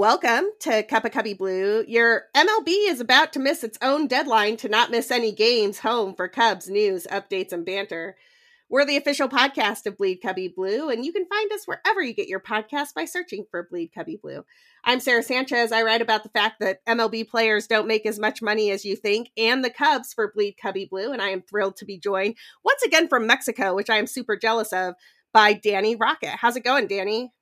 Welcome to Cup of Cubby Blue. Your MLB is about to miss its own deadline to not miss any games home for Cubs news, updates, and banter. We're the official podcast of Bleed Cubby Blue, and you can find us wherever you get your podcast by searching for Bleed Cubby Blue. I'm Sara Sanchez. I write about the fact that MLB players don't make as much money as you think, and the Cubs for Bleed Cubby Blue. And I am thrilled to be joined once again from Mexico, which I am super jealous of, by Danny Rockett. How's it going, Danny?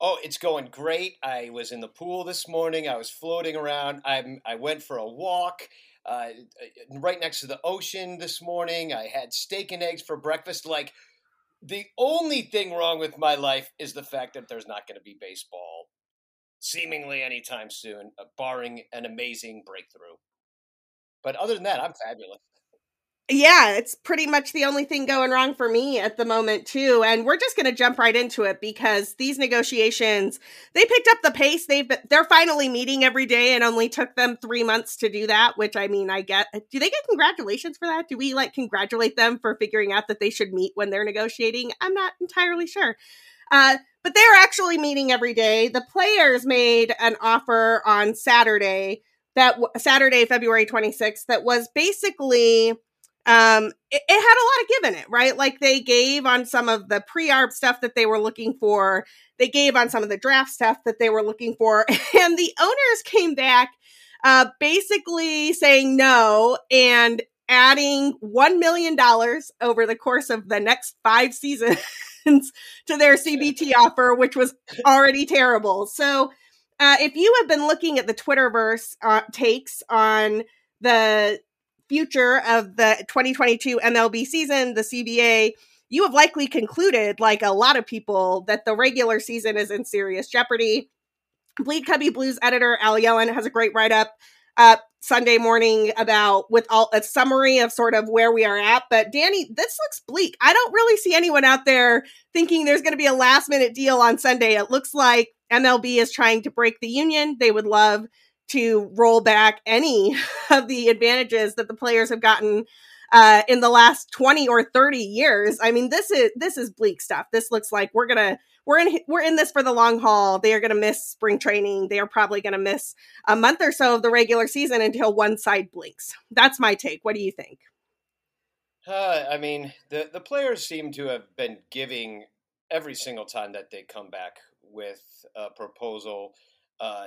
Oh, it's going great. I was in the pool this morning. I was floating around. I I went for a walk uh, right next to the ocean this morning. I had steak and eggs for breakfast. Like the only thing wrong with my life is the fact that there's not going to be baseball seemingly anytime soon, uh, barring an amazing breakthrough. But other than that, I'm fabulous yeah, it's pretty much the only thing going wrong for me at the moment too. And we're just going to jump right into it because these negotiations, they picked up the pace. They've been, they're finally meeting every day and only took them 3 months to do that, which I mean, I get Do they get congratulations for that? Do we like congratulate them for figuring out that they should meet when they're negotiating? I'm not entirely sure. Uh, but they're actually meeting every day. The players made an offer on Saturday that Saturday, February 26th, that was basically um it, it, had a lot of give in it right? Like they gave on some of the pre-arb stuff that they were looking for. They gave on some of the draft stuff that they were looking for. And the owners came back uh basically saying no and adding $1 million over the course of the next five seasons to their cbt offer which was already terrible. So uh, if you have been looking at the twitterverse uh, takes on the future of the 2022 MLB season, the CBA, you have likely concluded, like a lot of people, that the regular season is in serious jeopardy. Bleed Cubby Blues editor Al Yellon has a great write up uh, Sunday morning about with all a summary of sort of where we are at. But Danny, this looks bleak. I don't really see anyone out there thinking there's going to be a last minute deal on Sunday. It looks like MLB is trying to break the union. They would love to roll back any of the advantages that the players have gotten uh, in the last 20 or 30 years. I mean, this is this is bleak stuff. This looks like we're gonna we're in we're in this for the long haul. They are gonna miss spring training. They are probably gonna miss a month or so of the regular season until one side blinks. That's my take. What do you think? Uh, I mean, the the players seem to have been giving every single time that they come back with a proposal. Uh,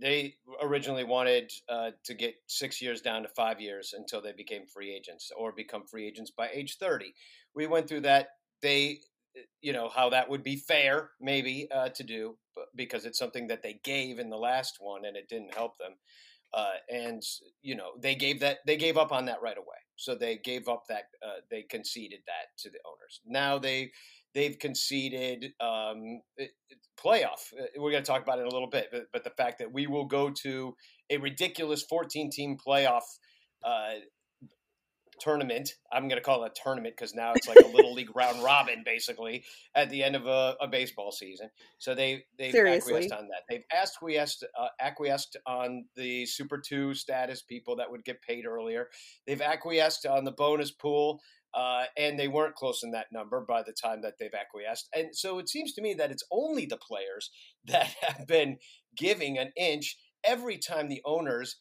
they originally wanted uh, to get six years down to five years until they became free agents or become free agents by age 30. We went through that. They, you know, how that would be fair, maybe, uh, to do because it's something that they gave in the last one and it didn't help them. Uh, and you know they gave that they gave up on that right away so they gave up that uh, they conceded that to the owners now they they've conceded um, playoff. Uh, we're going to talk about it in a little bit, but, but, the fact that we will go to a ridiculous 14 team playoff uh, tournament. I'm going to call it a tournament because now it's like a little league round robin, basically, at the end of a, a baseball season. So they they've Seriously. acquiesced on that. They've acquiesced uh, acquiesced on the Super Two status people that would get paid earlier. They've acquiesced on the bonus pool. Uh, and they weren't close in that number by the time that they've acquiesced. And so it seems to me that it's only the players that have been giving an inch every time the owners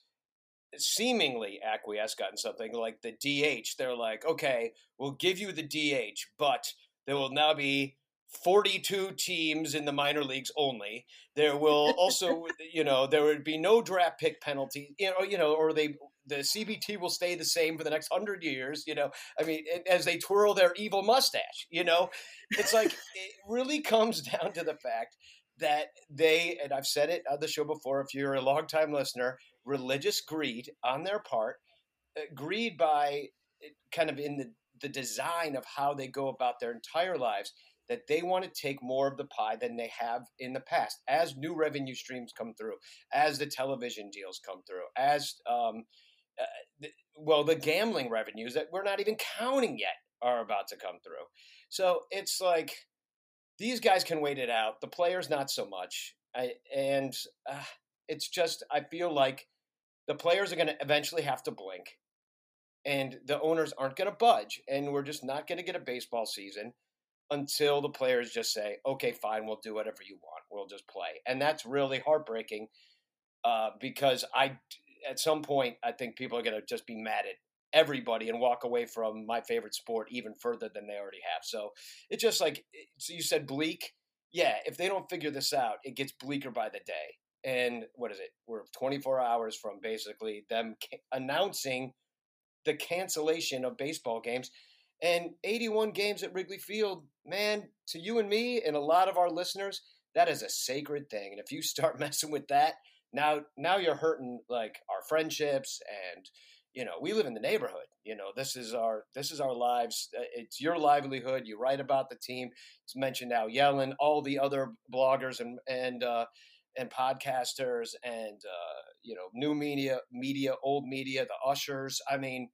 seemingly acquiesce gotten something like the DH. They're like, okay, we'll give you the DH, but there will now be 42 teams in the minor leagues only. There will also, you know, there would be no draft pick penalty, you know, you know, or they the CBT will stay the same for the next hundred years. You know, I mean, as they twirl their evil mustache, you know, it's like it really comes down to the fact that they, and I've said it on the show before. If you're a longtime listener, religious greed on their part, uh, greed by eh, kind of in the the design of how they go about their entire lives that they want to take more of the pie than they have in the past as new revenue streams come through as the television deals come through as um, uh, well, the gambling revenues that we're not even counting yet are about to come through. So it's like these guys can wait it out. The players not so much. I, and uh, it's just I feel like the players are going to eventually have to blink, and the owners aren't going to budge, and we're just not going to get a baseball season until the players just say, "Okay, fine, we'll do whatever you want. We'll just play, and that's really heartbreaking uh, because I, at some point, I think people are going to just be mad at everybody and walk away from my favorite sport even further than they already have. So it's just like so you said bleak. Yeah, if they don't figure this out, it gets bleaker by the day. And what is it? We're 24 hours from basically them ca- announcing the cancellation of baseball games and 81 games at Wrigley Field. Man, to you and me and a lot of our listeners, that is a sacred thing. And if you start messing with that, now now you're hurting like our friendships and you know we live in the neighborhood you know this is our this is our lives uh, it's your livelihood you write about the team it's mentioned now yellon all the other bloggers and and uh, and podcasters and uh, you know new media media old media the ushers i mean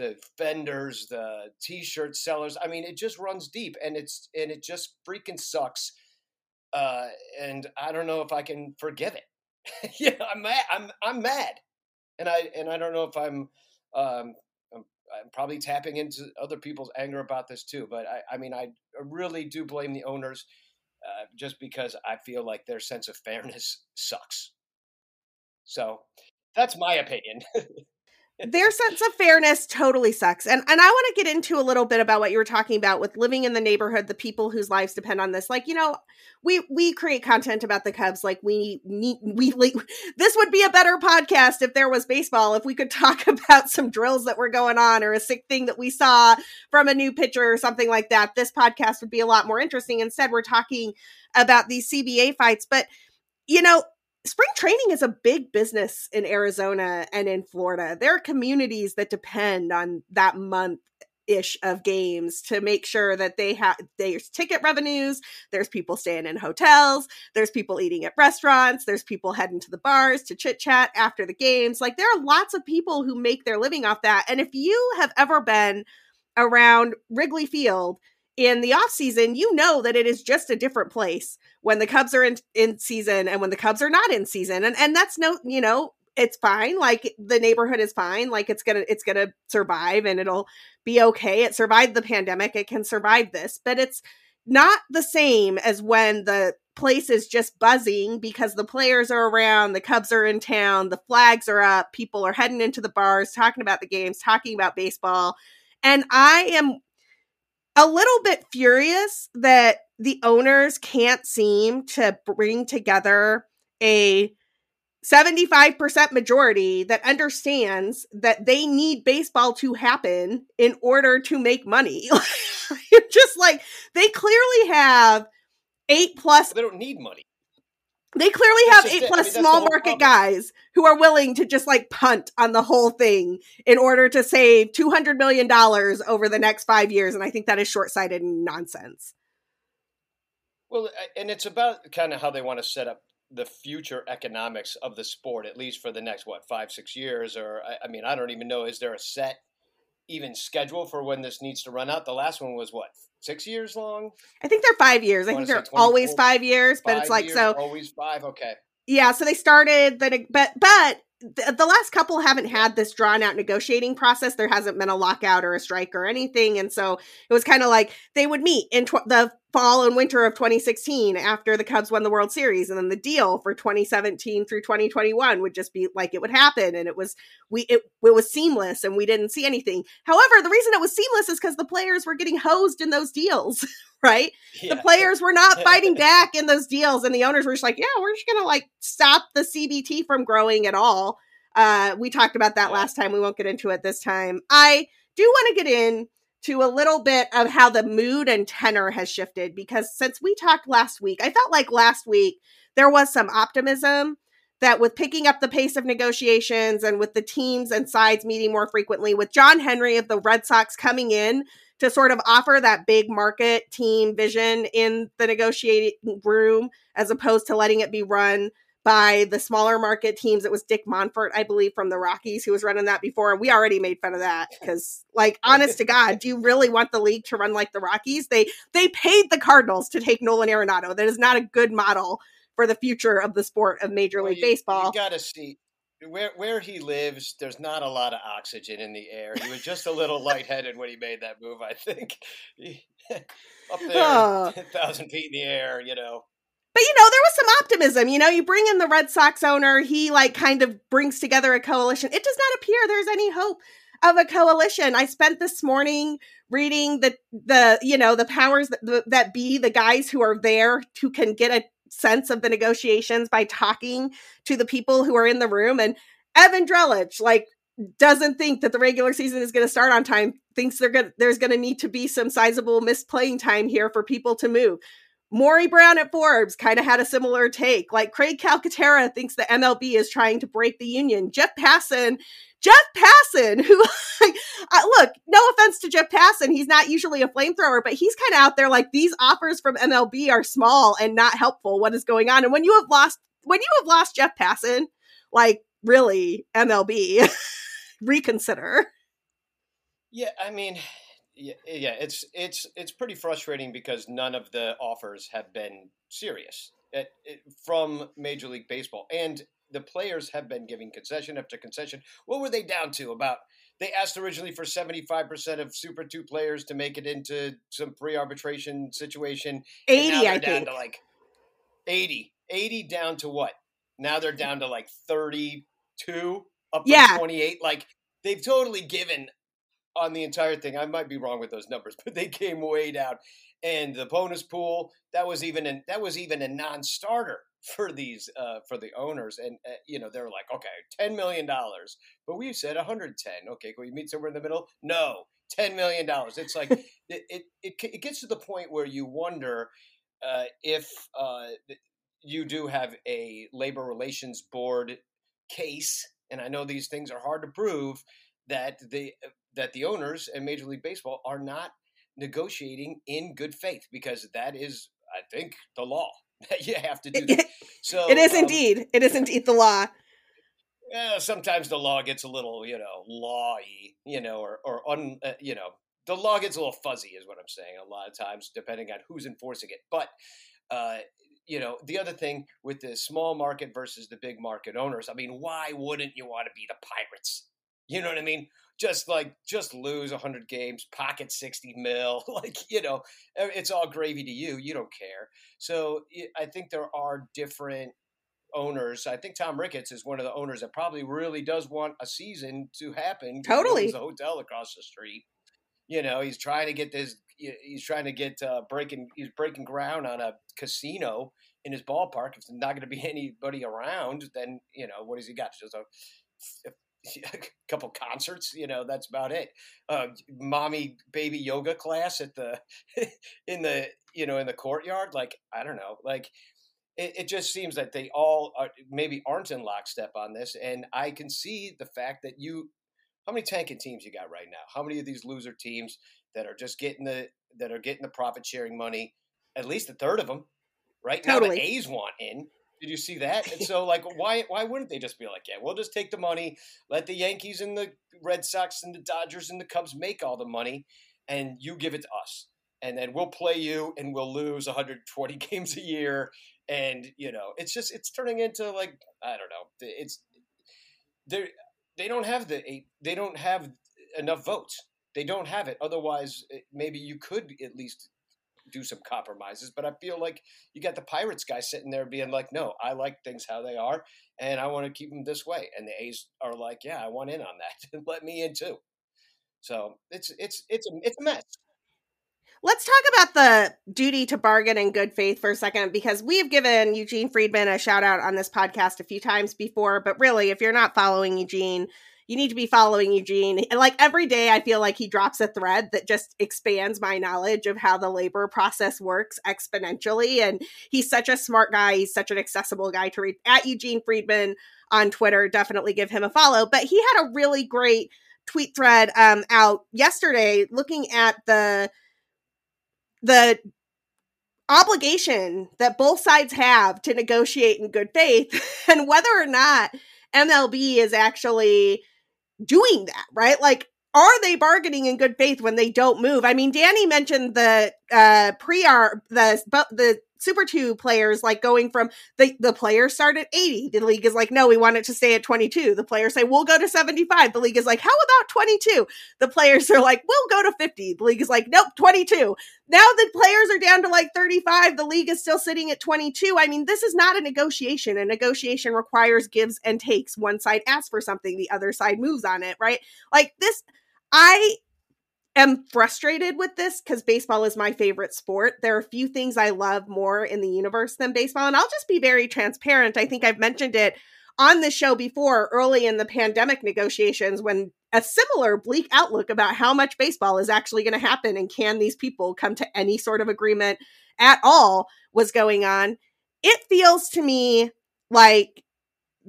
the vendors the t-shirt sellers i mean it just runs deep and it's and it just freaking sucks uh, and i don't know if i can forgive it yeah i'm mad i'm i'm mad and I and I don't know if I'm um, I'm, probably tapping into other people's anger about this too. But I, I mean, I really do blame the owners uh, just because I feel like their sense of fairness sucks. So that's my opinion. their sense of fairness totally sucks. And and I want to get into a little bit about what you were talking about with living in the neighborhood, the people whose lives depend on this. Like, you know, we we create content about the Cubs like we need we like this would be a better podcast if there was baseball if we could talk about some drills that were going on or a sick thing that we saw from a new pitcher or something like that. This podcast would be a lot more interesting. Instead, we're talking about these CBA fights, but you know, spring training is a big business in Arizona and in Florida. There are communities that depend on that month ish of games to make sure that they have there's ticket revenues there's people staying in hotels there's people eating at restaurants there's people heading to the bars to chit chat after the games like there are lots of people who make their living off that and if you have ever been around Wrigley Field in the off season, you know that it is just a different place when the Cubs are in, in season and when the Cubs are not in season. And and that's no, you know, it's fine. Like the neighborhood is fine. Like it's gonna it's gonna survive and it'll be okay. It survived the pandemic. It can survive this, but it's not the same as when the place is just buzzing because the players are around, the Cubs are in town, the flags are up, people are heading into the bars, talking about the games, talking about baseball. And I am a little bit furious that the owners can't seem to bring together a 75% majority that understands that they need baseball to happen in order to make money. Just like they clearly have eight plus. They don't need money. They clearly have eight plus I mean, small market problem. guys who are willing to just like punt on the whole thing in order to save $200 million over the next five years. And I think that is short sighted nonsense. Well, and it's about kind of how they want to set up the future economics of the sport, at least for the next, what, five, six years? Or, I, I mean, I don't even know. Is there a set even schedule for when this needs to run out? The last one was what, six years long? I think they're five years. I, I think they're always five years, but it's like years, so always five. Okay. Yeah, so they started that, but but the, the last couple haven't had this drawn out negotiating process. There hasn't been a lockout or a strike or anything, and so it was kind of like they would meet in tw- the fall and winter of 2016 after the Cubs won the World Series, and then the deal for 2017 through 2021 would just be like it would happen, and it was we it, it was seamless, and we didn't see anything. However, the reason it was seamless is because the players were getting hosed in those deals. right? Yeah. The players were not fighting back in those deals, and the owners were just like, "Yeah, we're just gonna like stop the CBT from growing at all." Uh, we talked about that last time. We won't get into it this time. I do want to get in to a little bit of how the mood and tenor has shifted because since we talked last week, I felt like last week there was some optimism that with picking up the pace of negotiations and with the teams and sides meeting more frequently, with John Henry of the Red Sox coming in to sort of offer that big market team vision in the negotiating room as opposed to letting it be run by the smaller market teams. It was Dick Monfort, I believe, from the Rockies who was running that before. And we already made fun of that because, like, honest to God, do you really want the league to run like the Rockies? They they paid the Cardinals to take Nolan Arenado. That is not a good model for the future of the sport of Major League well, you, Baseball. You got to see where where he lives, there's not a lot of oxygen in the air. He was just a little lightheaded when he made that move. I think up there, ten thousand feet in the air. You know, but you know, there was some optimism. You know, you bring in the Red Sox owner, he like kind of brings together a coalition. It does not appear there's any hope of a coalition. I spent this morning reading the the you know the powers that, the, that be the guys who are there who can get a sense of the negotiations by talking to the people who are in the room and Evan Drellich like doesn't think that the regular season is going to start on time thinks they're going there's going to need to be some sizable missed playing time here for people to move Maury Brown at Forbes kind of had a similar take. Like Craig Calcaterra thinks the MLB is trying to break the union. Jeff Passan, Jeff Passan, who uh, look, no offense to Jeff Passan, he's not usually a flamethrower, but he's kind of out there like these offers from MLB are small and not helpful. What is going on? And when you have lost, when you have lost Jeff Passan, like really MLB, reconsider. Yeah, I mean, yeah, yeah, it's it's it's pretty frustrating because none of the offers have been serious it, it, from Major League Baseball, and the players have been giving concession after concession. What were they down to? About they asked originally for seventy five percent of Super Two players to make it into some pre arbitration situation. Eighty, I down think. To like 80. 80 down to what? Now they're down to like thirty two up from Yeah. twenty eight. Like they've totally given on the entire thing. I might be wrong with those numbers, but they came way down. And the bonus pool that was even an, that was even a non-starter for these uh, for the owners. And uh, you know they were like, okay, ten million dollars, but we said one hundred ten. Okay, can we meet somewhere in the middle? No, ten million dollars. It's like it, it it it gets to the point where you wonder uh, if uh, you do have a labor relations board case, and I know these things are hard to prove that the that the owners and Major League Baseball are not negotiating in good faith because that is, I think, the law that you have to do that. So it is um, indeed. It is indeed the law. yeah, sometimes the law gets a little, you know, lawy, you know, or or un, uh, you know, the law gets a little fuzzy, is what I'm saying. A lot of times, depending on who's enforcing it. But uh, you know, the other thing with the small market versus the big market owners, I mean, why wouldn't you want to be the Pirates? You know what I mean? Just like just lose 100 games, pocket 60 mil, like you know, it's all gravy to you. You don't care. So I think there are different owners. I think Tom Ricketts is one of the owners that probably really does want a season to happen. Totally. a hotel across the street. You know, he's trying to get this. He's trying to get uh, breaking. He's breaking ground on a casino in his ballpark. If there's not going to be anybody around, then you know what has he got? Just a, a couple concerts. You know, that's about it. Uh, mommy baby yoga class at the in the you know in the courtyard. Like I don't know. Like it, it just seems that they all are, maybe aren't in lockstep on this. And I can see the fact that you, how many tanking teams you got right now? How many of these loser teams that are just getting the that are getting the profit sharing money? At least a third of them, right? Now Totally. the A's want in. Did you see that? And so, like, why why wouldn't they just be like, yeah, we'll just take the money, let the Yankees and the Red Sox and the Dodgers and the Cubs make all the money, and you give it to us, and then we'll play you, and we'll lose 120 games a year, and you know, it's just it's turning into like I don't know, it's they they don't have the they don't have enough votes. They don't have it. Otherwise, eh, maybe you could at least do some compromises. But I feel like you got the Pirates guy sitting there being like, "No, I like things how they are, and I want to keep them this way." And the A's are like, "Yeah, I want in on that. Let me in too." So it's it's it's a it's a mess. Let's talk about the duty to bargain in good faith for a second because we've given Eugene Freedman a shout out on this podcast a few times before. But really, if you're not following Eugene, you need to be following Eugene. And like every day, I feel like he drops a thread that just expands my knowledge of how the labor process works exponentially. And he's such a smart guy. He's such an accessible guy to read. At Eugene Freedman on Twitter, definitely give him a follow. But he had a really great tweet thread um, out yesterday looking at the the obligation that both sides have to negotiate in good faith and whether or not MLB is actually doing that, right? Like are they bargaining in good faith when they don't move? I mean, Danny mentioned the uh pre-ar the the Super 2 players like going from the, the players start at 80. The league is like, no, we want it to stay at 22. The players say, we'll go to 75. The league is like, how about 22? The players are like, we'll go to 50. The league is like, nope, 22. Now the players are down to like 35. The league is still sitting at 22. I mean, this is not a negotiation. A negotiation requires gives and takes. One side asks for something, the other side moves on it, right? Like this, I am frustrated with this because baseball is my favorite sport. There are a few things I love more in the universe than baseball. And I'll just be very transparent. I think I've mentioned it on the show before early in the pandemic negotiations when a similar bleak outlook about how much baseball is actually going to happen and can these people come to any sort of agreement at all was going on. It feels to me like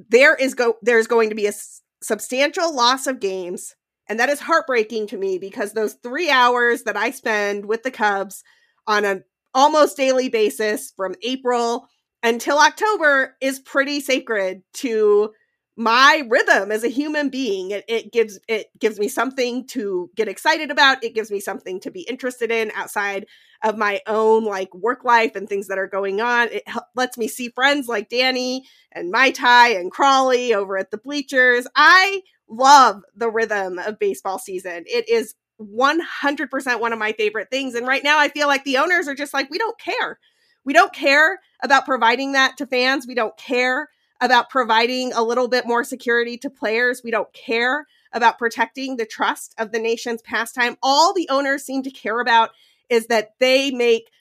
there is go there's going to be a s- substantial loss of games and that is heartbreaking to me because those three hours that I spend with the Cubs on an almost daily basis from April until October is pretty sacred to my rhythm as a human being. It, it gives it gives me something to get excited about. It gives me something to be interested in outside of my own like work life and things that are going on. It lets me see friends like Danny and Mai Tai and Crawley over at the bleachers. I love the rhythm of baseball season. It is 100% one of my favorite things. And right now, I feel like the owners are just like, we don't care. We don't care about providing that to fans. We don't care about providing a little bit more security to players. We don't care about protecting the trust of the nation's pastime. All the owners seem to care about is that they make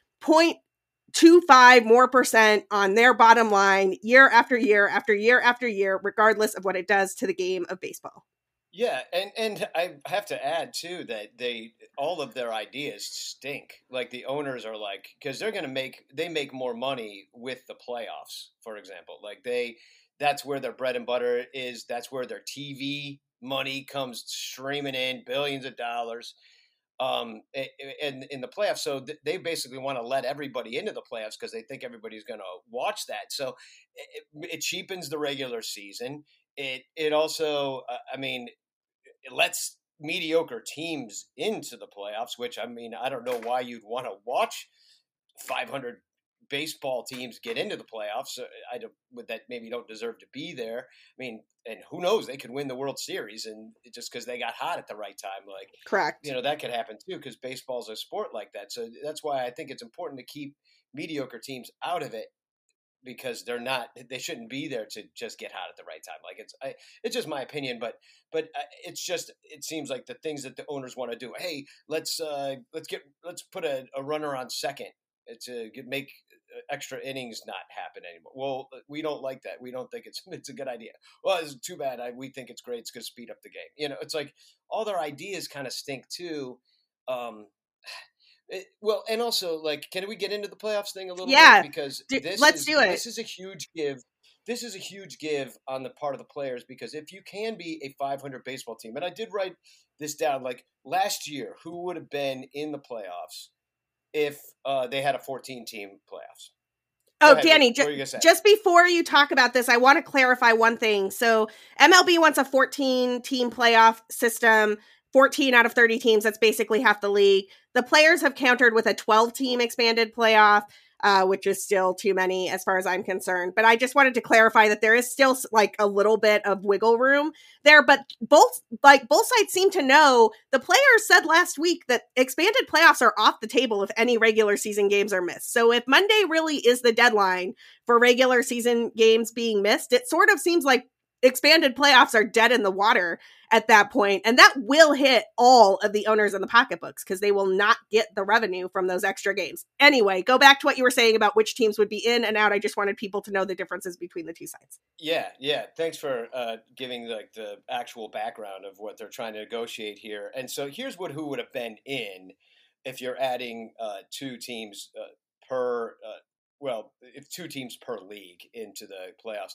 0.25 more percent on their bottom line year after year after year after year, regardless of what it does to the game of baseball. Yeah, and and I have to add too that they all of their ideas stink. Like the owners are like because they're going to make they make more money with the playoffs, for example. Like they that's where their bread and butter is. That's where their TV money comes streaming in, billions of dollars. Um, and in the playoffs, so they basically want to let everybody into the playoffs because they think everybody's going to watch that. So it, it cheapens the regular season. It it also, uh, I mean, it lets mediocre teams into the playoffs, which I mean, I don't know why you'd want to watch 500 baseball teams get into the playoffs. I don't, that maybe don't deserve to be there. I mean, and who knows? They could win the World Series, and just because they got hot at the right time, like correct, you know, that could happen too. Because baseball's a sport like that, so that's why I think it's important to keep mediocre teams out of it because they're not they shouldn't be there to just get hot at the right time like it's I, it's just my opinion but but uh, it's just it seems like the things that the owners want to do hey let's uh let's get let's put a, a runner on second to make uh, extra innings not happen anymore. Well, we don't like that. We don't think it's it's a good idea. Well, it's too bad. I, we think it's great. It's going to speed up the game. You know, it's like all their ideas kind of stink too. Um, it, well, and also like, can we get into the playoffs thing a little yeah, bit because do, this let's is, do it. This is a huge give. This is a huge give on the part of the players because if you can be a 500 baseball team, and I did write this down, like last year, who would have been in the playoffs? If uh, they had a 14 team playoffs. oh, Danny, ju- just before you talk about this, I want to clarify one thing. So, MLB wants a 14 team playoff system, 14 out of 30 teams. That's basically half the league. The players have countered with a 12 team expanded playoff uh, which is still too many as far as I'm concerned. But I just wanted to clarify that there is still like a little bit of wiggle room there. But both like both sides seem to know. The players said last week that expanded playoffs are off the table if any regular season games are missed. So if Monday really is the deadline for regular season games being missed, it sort of seems like expanded playoffs are dead in the water at that point and that will hit all of the owners in the pocketbooks because they will not get the revenue from those extra games. Anyway go back to what you were saying about which teams would be in and out. I just wanted people to know the differences between the two sides. Yeah yeah. Thanks for uh, giving like the actual background of what they're trying to negotiate here. And so here's what who would have been in if you're adding uh, two teams uh, per uh, well if two teams per league into the playoffs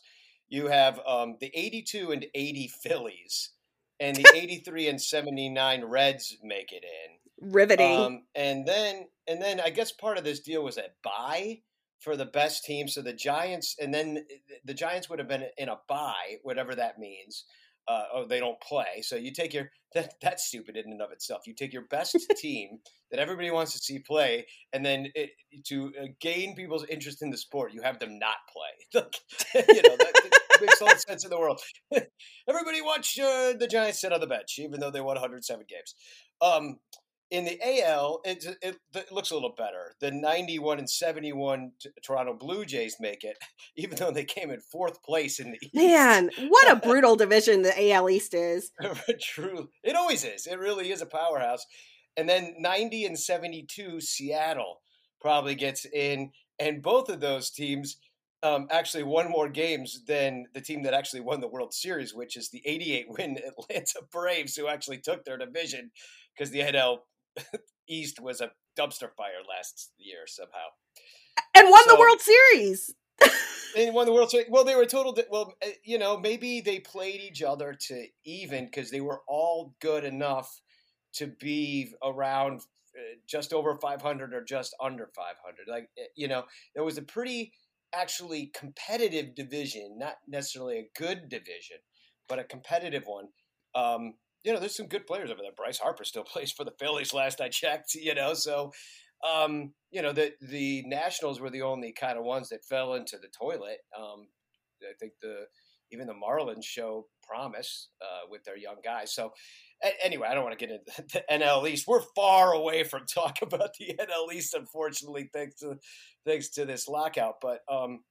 you have um, the 82 and 80 Phillies and the 83 and 79 Reds make it in. Riveting. Um, and then and then I guess part of this deal was a buy for the best team. So the Giants and then the Giants would have been in a buy, whatever that means. Uh, oh, they don't play. So you take your that that's stupid in and of itself. You take your best team that everybody wants to see play, and then it, to uh, gain people's interest in the sport, you have them not play. you know that, that makes all the sense in the world. everybody watch uh, the Giants sit on the bench, even though they won 107 games. Um, in the AL, it, it, it, looks a little better. The 91 and 71 Toronto Blue Jays make it, even though they came in fourth place in the East. Man, what a brutal division the AL East is. True. It always is. It really is a powerhouse. And then 90 and 72 Seattle probably gets in. And both of those teams um, actually won more games than the team that actually won the World Series, which is the 88 win Atlanta Braves, who actually took their division because the NL East was a dumpster fire last year somehow, and won so, the World Series. they won the World Series. Well, they were total. Well, eh, you know, maybe they played each other to even because they were all good enough to be around uh, just over 500 or just under 500. Like, eh, you know, there was a pretty actually competitive division, not necessarily a good division, but a competitive one. Um, you know, there's some good players over there. Bryce Harper still plays for the Phillies. Last I checked, you know, so um, you know the the Nationals were the only kind of ones that fell into the toilet. Um, I think the even the Marlins show promise uh, with their young guys. So anyway, I don't want to get into the NL East. We're far away from talk about the NL East, unfortunately, thanks to thanks to this lockout. But um,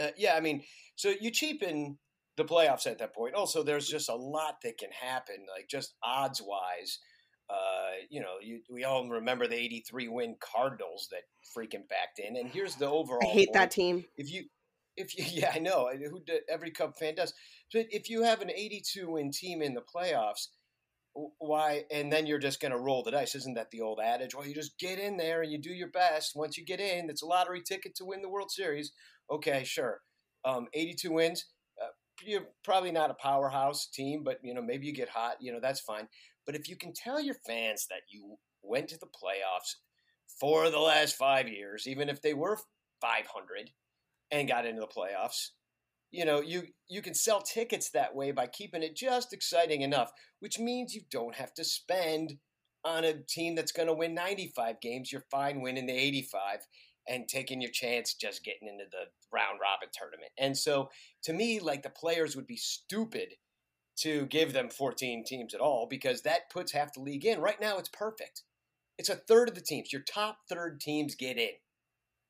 uh, yeah, I mean, so you cheapen the playoffs at that point. Also, there's just a lot that can happen, like just odds wise. Uh, you know, you, we all remember the 83 win Cardinals that freaking backed in. And here's the overall. I hate point. that team. If you, if you, yeah, I know who did, every Cub fan does. But if you have an 82 win team in the playoffs, why? And then you're just going to roll the dice. Isn't that the old adage? Well, you just get in there and you do your best. Once you get in, it's a lottery ticket to win the World Series. Okay, sure. Um, 82 wins you're probably not a powerhouse team, but you know maybe you get hot. You know that's fine. But if you can tell your fans that you went to the playoffs for the last five years, even if they were 500 and got into the playoffs, you know you you can sell tickets that way by keeping it just exciting enough, which means you don't have to spend on a team that's going to win 95 games. You're fine winning the 85 and taking your chance just getting into the round robin tournament. And so to me, like the players would be stupid to give them 14 teams at all because that puts half the league in. Right now, it's perfect. It's a third of the teams. Your top third teams get in.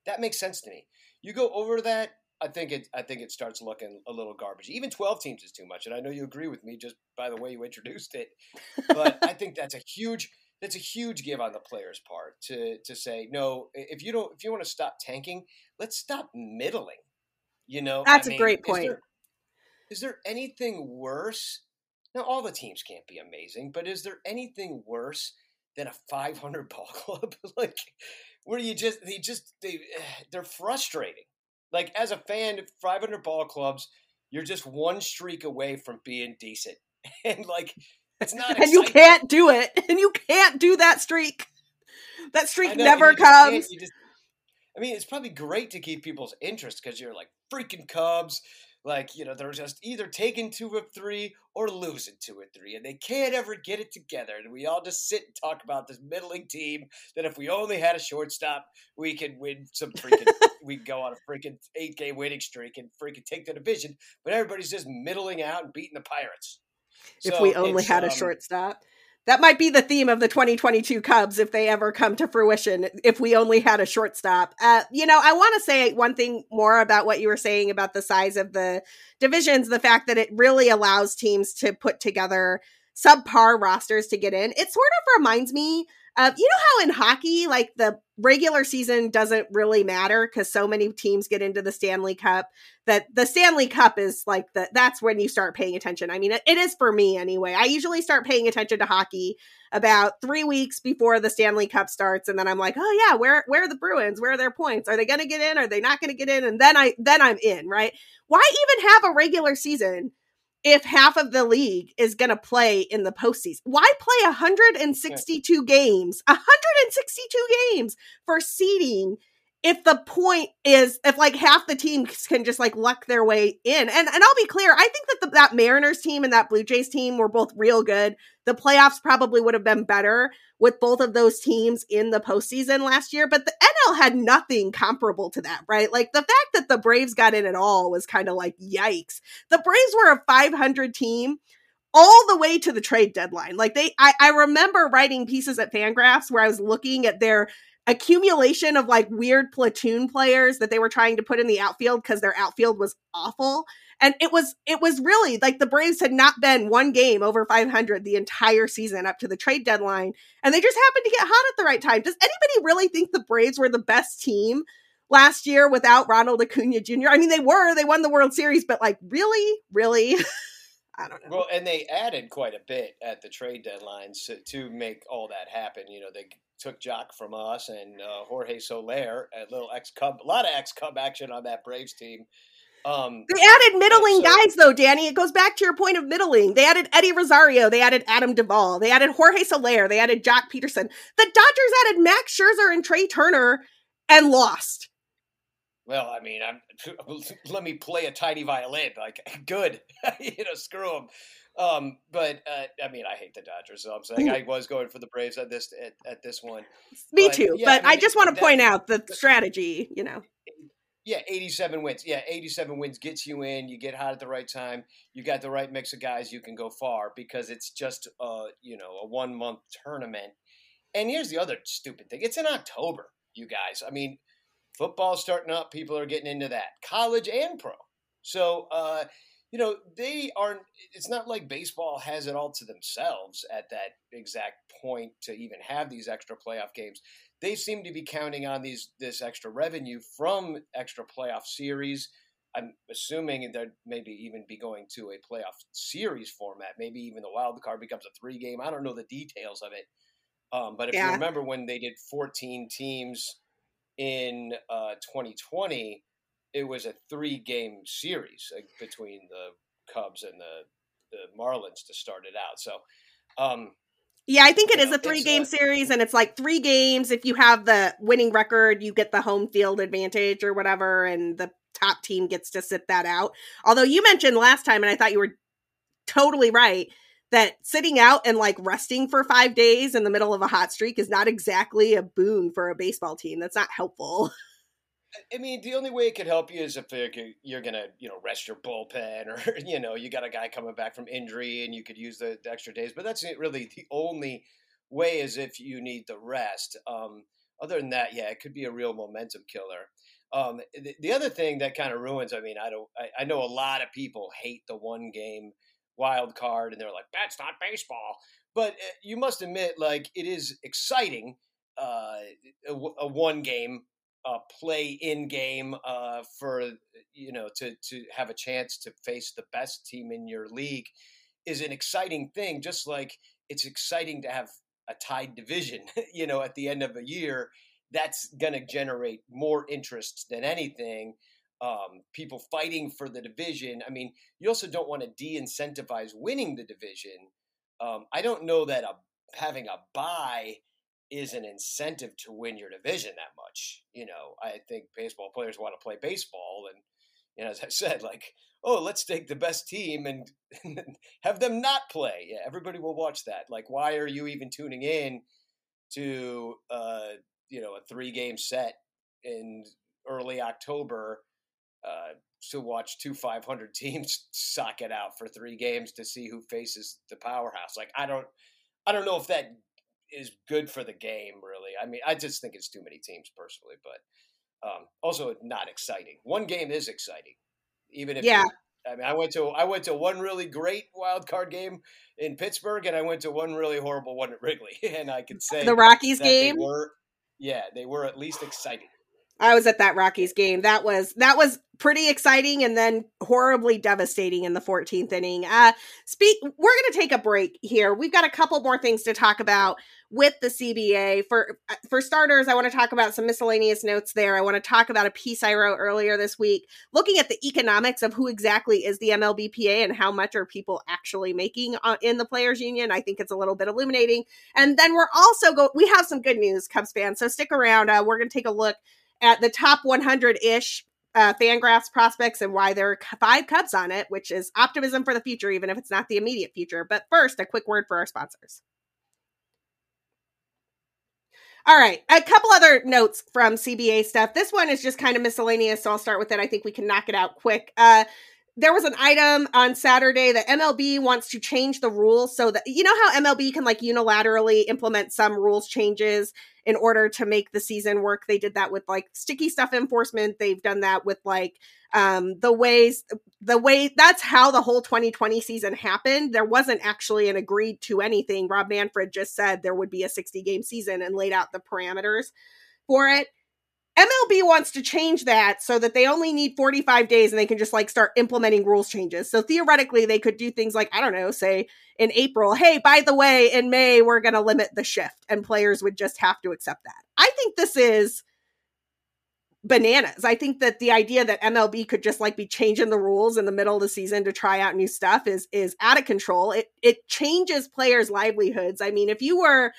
That makes sense to me. You go over that, I think it. I think it starts looking a little garbage. Even 12 teams is too much, and I know you agree with me just by the way you introduced it. But I think that's a huge that's a huge give on the player's part to to say no. If you don't, if you want to stop tanking, let's stop middling. You know, that's I mean, a great point. Is there, is there anything worse? Now, all the teams can't be amazing, but is there anything worse than a 500 ball club? like, where you just they just they they're frustrating. Like as a fan, 500 ball clubs, you're just one streak away from being decent, and like it's not. and you can't do it. And you can't do that streak. That streak know, never comes. Just, I mean, it's probably great to keep people's interest because you're like freaking Cubs. Like, you know, they're just either taking two of three or losing two of three, and they can't ever get it together. And we all just sit and talk about this middling team that if we only had a shortstop, we could win some freaking, we could go on a freaking eight game winning streak and freaking take the division. But everybody's just middling out and beating the Pirates if we only had a um, shortstop. That might be the theme of the 2022 Cubs if they ever come to fruition. If we only had a shortstop, uh, you know, I want to say one thing more about what you were saying about the size of the divisions. The fact that it really allows teams to put together subpar rosters to get in. It sort of reminds me uh, you know how in hockey, like the regular season doesn't really matter because so many teams get into the Stanley Cup that the Stanley Cup is like the that's when you start paying attention. I mean, it, it is for me anyway. I usually start paying attention to hockey about three weeks before the Stanley Cup starts, and then I'm like, oh yeah, where where are the Bruins? Where are their points? Are they going to get in? Are they not going to get in? And then I then I'm in. Right? Why even have a regular season? If half of the league is going to play in the postseason. Why play 162 games, 162 games for seeding if the point is if like half the teams can just like luck their way in and and i'll be clear i think that the, that mariners team and that blue jays team were both real good. The playoffs probably would have been better with both of those teams in the postseason last year but the nl had nothing comparable to that right? Like the fact that the braves got in at all was kind of like yikes. The braves were a 500 team all the way to the trade deadline. Like they, I, I remember writing pieces at Fangraphs where I was looking at their accumulation of like weird platoon players that they were trying to put in the outfield because their outfield was awful. And it was it was really like the Braves had not been one game over 500 the entire season up to the trade deadline, and they just happened to get hot at the right time. Does anybody really think the Braves were the best team last year without Ronald Acuna Jr.? I mean, they were. They won the World Series, but like, really, really. I don't know. Well, and they added quite a bit at the trade deadlines to, to make all that happen. You know, they took Joc from us and uh, Jorge Soler, a little ex Cub, a lot of ex Cub action on that Braves team. Um, they added middling so, guys though, Danny. It goes back to your point of middling. They added Eddie Rosario. They added Adam Duvall. They added Jorge Soler. They added Joc Pederson. The Dodgers added Max Scherzer and Trea Turner and lost. Well, I mean, I'm, let me play a tiny violin. Like, good, you know, screw them. Um, but uh, I mean, I hate the Dodgers, so I'm saying I was going for the Braves at this at, at this one. Me but, too, yeah, but I, mean, I just want to point out the strategy. You know. Yeah, 87 wins. Yeah, 87 wins gets you in. You get hot at the right time. You got the right mix of guys. You can go far because it's just a you know a one month tournament. And here's the other stupid thing: it's in October, you guys. I mean, football's starting up. People are getting into that, college and pro. So. uh you know, they aren't, it's not like baseball has it all to themselves at that exact point to even have these extra playoff games. They seem to be counting on these, this extra revenue from extra playoff series. I'm assuming they'd maybe even be going to a playoff series format. Maybe even the wild card becomes a three game. I don't know the details of it. Um, but if yeah. you remember when they did 14 teams in uh, 2020, it was a three game series between the Cubs and the the Marlins to start it out. So, um, yeah, I think it is know, a three game uh, series, and it's like three games. If you have the winning record, you get the home field advantage or whatever, and the top team gets to sit that out. Although you mentioned last time, and I thought you were totally right that sitting out and like resting for five days in the middle of a hot streak is not exactly a boon for a baseball team. That's not helpful. I mean, the only way it could help you is if you're to, you know, rest your bullpen or, you know, you got a guy coming back from injury and you could use the, the extra days. But that's really the only way is if you need the rest. Um, other than that, yeah, it could be a real momentum killer. Um, the, the, other thing that kind of ruins, I mean, I don't, I, I, know a lot of people hate the one game wild card and they're like, that's not baseball. But uh, you must admit, like, it is exciting, uh, a, a one game uh, play in game uh, for you know to to have a chance to face the best team in your league is an exciting thing. Just like it's exciting to have a tied division, you know, at the end of a year, that's going to generate more interest than anything. Um, people fighting for the division. I mean, you also don't want to de-incentivize winning the division. Um, I don't know that a, having a buy is an incentive to win your division that much. You know, I think baseball players want to play baseball, and you know, as I said, like, oh, let's take the best team and have them not play. Yeah, everybody will watch that. Like, why are you even tuning in to uh, you know a three game set in early October? Uh, to watch two 500 teams sock it out for three games to see who faces the powerhouse. Like I don't, I don't know if that is good for the game. Really, I mean, I just think it's too many teams personally, but um, also not exciting. One game is exciting, even if yeah. I mean, I went to I went to one really great wild card game in Pittsburgh, and I went to one really horrible one at Wrigley, and I can say the Rockies game. They were, yeah, they were at least exciting. I was at that Rockies game. That was that was pretty exciting and then horribly devastating in the 14th inning. Uh speak we're going to take a break here. We've got a couple more things to talk about with the CBA. For uh, for starters, I want to talk about some miscellaneous notes there. I want to talk about a piece I wrote earlier this week looking at the economics of who exactly is the MLBPA and how much are people actually making uh, in the players union. I think it's a little bit illuminating. And then we're also go we have some good news Cubs fans. So stick around. Uh, we're going to take a look at the top 100 ish uh, Fangraphs prospects and why there are five Cubs on it, which is optimism for the future, even if it's not the immediate future. But first, a quick word for our sponsors. All right, a couple other notes from CBA stuff. This one is just kind of miscellaneous, so I'll start with it. I think we can knock it out quick. Uh, there was an item on Saturday that MLB wants to change the rules so that you know how MLB can like unilaterally implement some rules changes in order to make the season work. They did that with like sticky stuff enforcement. They've done that with like um the ways the way that's how the whole 2020 season happened. There wasn't actually an agreed to anything. Rob Manfred just said there would be a 60 game season and laid out the parameters for it. MLB wants to change that so that they only need 45 days and they can just like start implementing rules changes. So theoretically, they could do things like, I don't know, say in April, hey, by the way, in May, we're going to limit the shift and players would just have to accept that. I think this is bananas. I think that the idea that MLB could just like be changing the rules in the middle of the season to try out new stuff is is out of control. It it changes players' livelihoods. I mean, if you were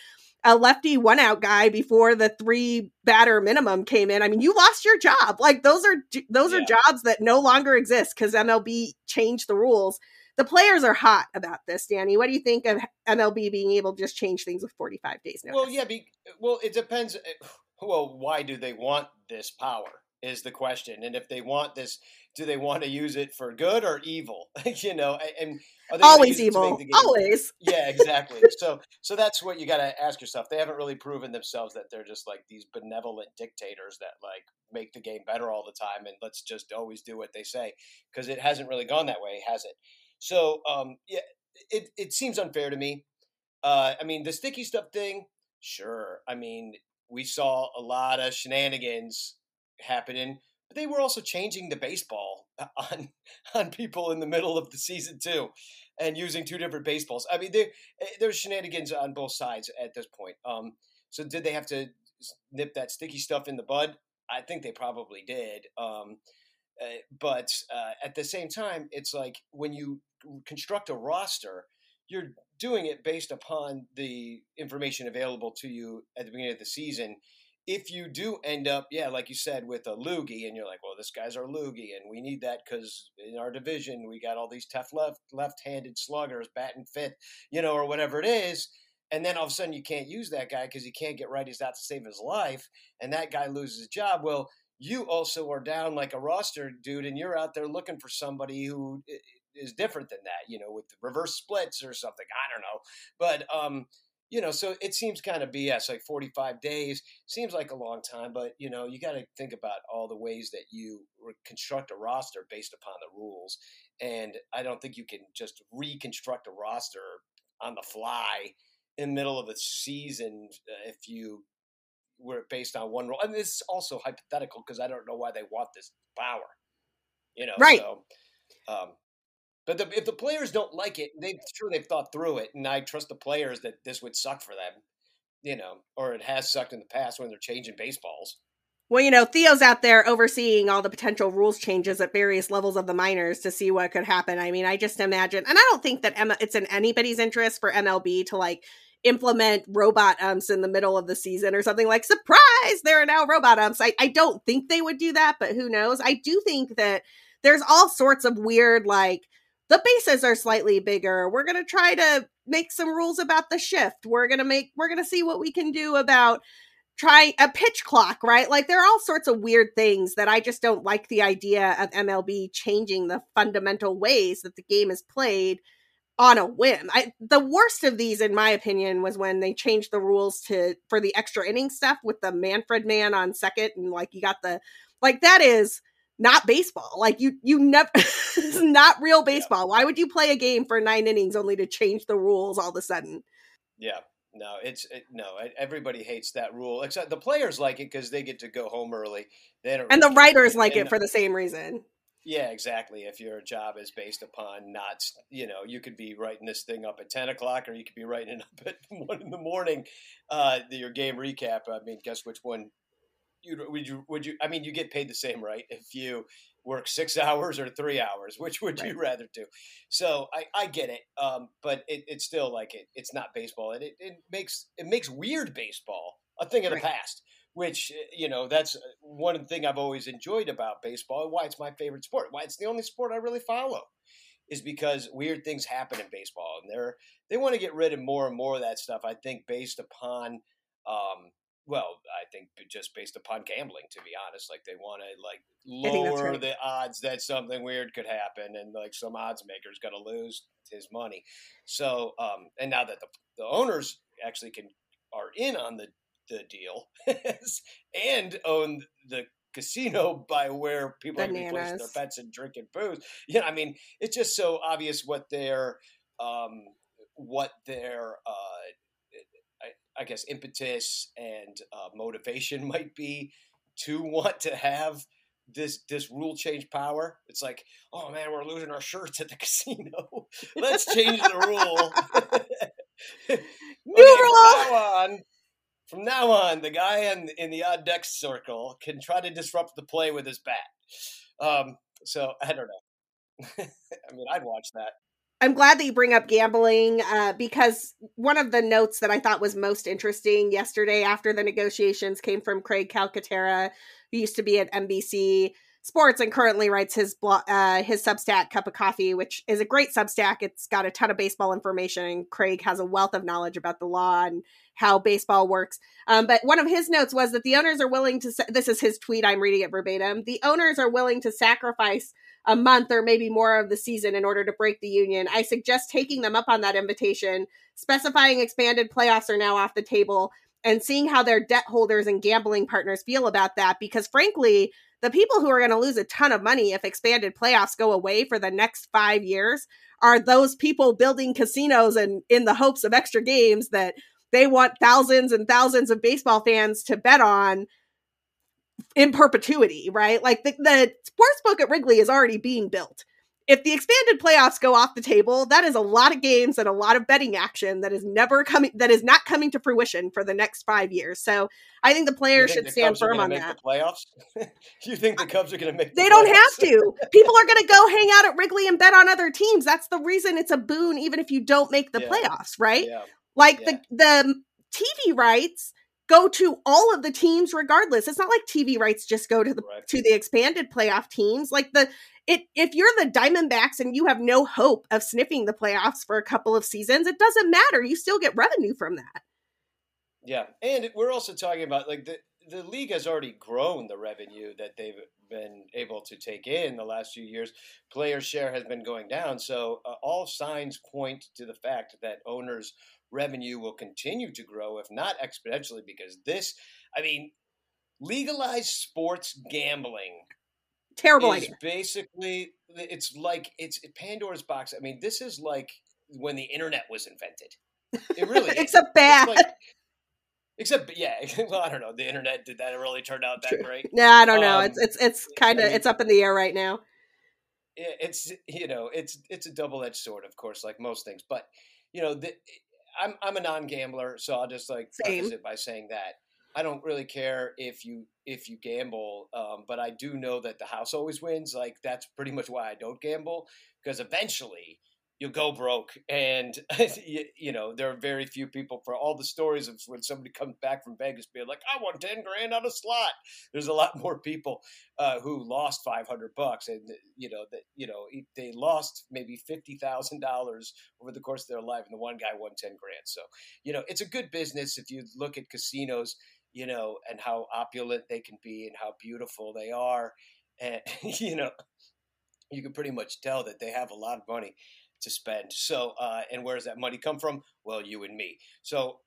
a lefty one out guy before the three batter minimum came in. I mean, you lost your job. Like those are those yeah. are jobs that no longer exist because MLB changed the rules. The players are hot about this, Danny. What do you think of MLB being able to just change things with 45 days notice? Well, yeah, be, well, it depends. Eh, well, why do they want this power? Is the question. And if they want this do they want to use it for good or evil? you know, and always evil, always. Yeah, exactly. so, so that's what you got to ask yourself. They haven't really proven themselves that they're just like these benevolent dictators that like make the game better all the time and let's just always do what they say because it hasn't really gone that way, has it? So, um, yeah, it it seems unfair to me. Uh, I mean, the sticky stuff thing, sure. I mean, we saw a lot of shenanigans happening But they were also changing the baseball on on people in the middle of the season too, and using two different baseballs. I mean, there eh, there's shenanigans on both sides at this point. Um, so did they have to nip that sticky stuff in the bud? I think they probably did. Um, uh, but uh, at the same time, it's like when you construct a roster, you're doing it based upon the information available to you at the beginning of the season if you do end up, yeah, like you said, with a loogie, and you're like, well, this guy's our loogie, and we need that because in our division we got all these tough left left-handed sluggers batting fifth, you know, or whatever it is. And then all of a sudden you can't use that guy because he can't get right. He's out to save his life, and that guy loses his job. Well, you also are down like a roster dude, and you're out there looking for somebody who is different than that, you know, with reverse splits or something. I don't know, but um, you know, so it seems kind of BS. Like 45 days seems like a long time, but you know, you got to think about all the ways that you construct a roster based upon the rules. And I don't think you can just reconstruct a roster on the fly in the middle of a season uh, if you were based on one rule. And this is also hypothetical because I don't know why they want this power. You know, right? So, um, but the, if the players don't like it, they sure they've thought through it, and I trust the players that this would suck for them, you know, or it has sucked in the past when they're changing baseballs. Well, you know, Theo's out there overseeing all the potential rules changes at various levels of the minors to see what could happen. I mean, I just imagine, and I don't think that M- it's in anybody's interest for MLB to like implement robot umps in the middle of the season or something like surprise there are now robot umps I, I don't think they would do that but who knows i do think that there's all sorts of weird like the bases are slightly bigger. We're going to try to make some rules about the shift. We're going to make, we're going to see what we can do about try a pitch clock, right? Like there are all sorts of weird things that I just don't like the idea of MLB changing the fundamental ways that the game is played on a whim. I the worst of these in my opinion was when they changed the rules to for the extra inning stuff with the Manfred man on second and like you got the like that is not baseball. Like you, you never, it's not real baseball. Yeah. Why would you play a game for nine innings only to change the rules all of a sudden? Yeah, no, it's it, no. Everybody hates that rule, except the players like it because they get to go home early. They don't, and the writers like it for the same reason. Yeah, exactly. If your job is based upon not, you know, you could be writing this thing up at ten o'clock, or you could be writing it up at one in the morning. Uh, your game recap. I mean, guess which one you would you would you? I mean, you get paid the same, right? If you work six hours or three hours, which would right. you rather do? So I, I get it, um, but it, it's still like it, it's not baseball, and it, it makes it makes weird baseball a thing of the right. past. which eh, you know that's uh, one thing I've always enjoyed about baseball and why it's my favorite sport. Why it's the only sport I really follow is because weird things happen in baseball, and they're they want to get rid of more and more of that stuff. I think based upon. Um, well, I think just based upon gambling, to be honest, like they want to like lower right. the odds that something weird could happen, and like some odds maker's going to lose his money. So, um, and now that the, the owners actually can are in on the the deal and own the casino by where people Bananas. are placing their pets and drinking booze. Yeah, I mean, it's just so obvious what their um, what their uh, I, guess impetus and uh, motivation might be to want to have this this rule change power. It's like, oh man, we're losing our shirts at the casino. Let's change the rule. New rule. From now on, from now on, the guy in in the on deck circle can try to disrupt the play with his bat. Um, so I don't know. I mean, I'd watch that. I'm glad that you bring up gambling uh, because one of the notes that I thought was most interesting yesterday after the negotiations came from Craig Calcaterra, who used to be at NBC Sports and currently writes his blog, uh, his Substack Cup of Coffee, which is a great Substack. It's got a ton of baseball information, and Craig has a wealth of knowledge about the law and how baseball works. Um, but one of his notes was that the owners are willing to. This is his tweet. I'm reading it verbatim. The owners are willing to sacrifice a month or maybe more of the season in order to break the union. I suggest taking them up on that invitation, specifying expanded playoffs are now off the table, and seeing how their debt holders and gambling partners feel about that. Because frankly, the people who are going to lose a ton of money if expanded playoffs go away for the next five years are those people building casinos and in the hopes of extra games that they want thousands and thousands of baseball fans to bet on in perpetuity, right? Like the, the sports book at Wrigley is already being built. If the expanded playoffs go off the table, that is a lot of games and a lot of betting action that is never coming that is not coming to fruition for the next five years. So I think the players think should the stand firm on that. playoffs? you think the Cubs are going to make? they the don't have to. People are going to go hang out at Wrigley and bet on other teams. That's the reason it's a boon, even if you don't make the yeah. playoffs, right? Yeah. Like yeah. the the TV rights go to all of the teams regardless. It's not like TV rights just go to the right. to the expanded playoff teams. Like the it if you're the Diamondbacks and you have no hope of sniffing the playoffs for a couple of seasons, it doesn't matter. You still get revenue from that. Yeah, and we're also talking about like the the league has already grown the revenue that they've been able to take in the last few years. Player share has been going down, so uh, all signs point to the fact that owners revenue will continue to grow, if not exponentially, because this, I mean, legalized sports gambling. Terrible idea. Basically, it's like it's Pandora's box. I mean, this is like when the internet was invented. It really except bad. Like, except yeah, well, I don't know. The internet did that It really turned out that True. great? Yeah, I don't know. Um, it's it's it's kind of I mean, it's up in the air right now. It's you know it's it's a double edged sword, of course, like most things. But you know the I'm I'm a non-gambler, so I'll just like Same. preface it by saying that I don't really care if you if you gamble, um, but I do know that the house always wins. Like that's pretty much why I don't gamble because eventually you'll go broke. And, you, you, know, there are very few people for all the stories of when somebody comes back from Vegas being like, I won 10 grand on a slot. There's a lot more people uh, who lost 500 bucks and, you know, that, you know, they lost maybe $50,000 over the course of their life. And the one guy won 10 grand. So, you know, it's a good business if you look at casinos, you know, and how opulent they can be and how beautiful they are. And, you know, you can pretty much tell that they have a lot of money to spend. So, uh, and where does that money come from? Well, you and me. So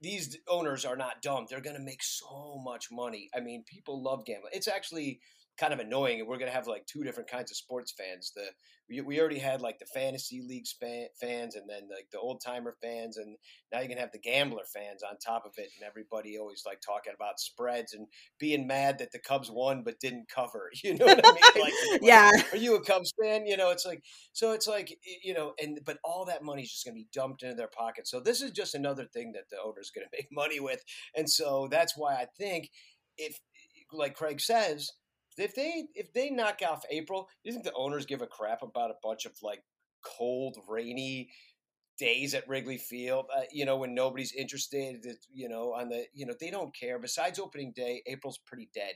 these owners are not dumb. They're going to make so much money. I mean, people love gambling. It's actually kind of annoying. And we're going to have like two different kinds of sports fans. The we, we already had like the fantasy leagues fan, fans, and then like the old timer fans, and now you're gonna have the gambler fans on top of it. And everybody always like talking about spreads and being mad that the Cubs won but didn't cover. You know what I mean? Like, yeah. Are you a Cubs fan? You know, it's like so. It's like you know, and but all that money is just gonna be dumped into their pocket. So this is just another thing that the owner's gonna make money with, and so that's why I think if, like Craig says if they if they knock off April, you think the owners give a crap about a bunch of like cold, rainy days at Wrigley Field, uh, you know, when nobody's interested, you know, on the, you know, they don't care. Besides opening day, April's pretty dead.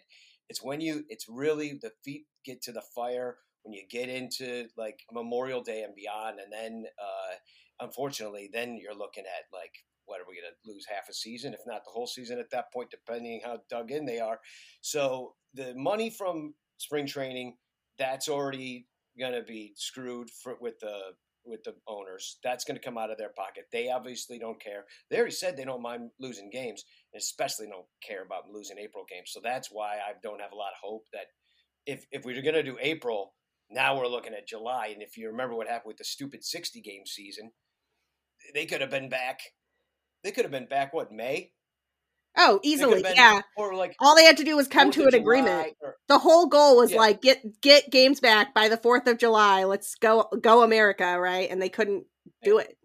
It's when you, it's really the feet get to the fire when you get into like Memorial Day and beyond, and then uh, unfortunately, then you're looking at like what are we going to lose half a season, if not the whole season at that point, depending how dug in they are. So the money from spring training, that's already going to be screwed for, with the with the owners. That's going to come out of their pocket. They obviously don't care. They already said they don't mind losing games, especially don't care about losing April games. So that's why I don't have a lot of hope that if if we are going to do April, now we're looking at July. And if you remember what happened with the stupid 60 game season, they could have been back. They could have been back, what, May? Oh, easily, been, yeah. Or like all they had to do was come to an agreement. Or, the whole goal was yeah. like get get games back by the Fourth of July. Let's go go America, right? And they couldn't do yeah. it.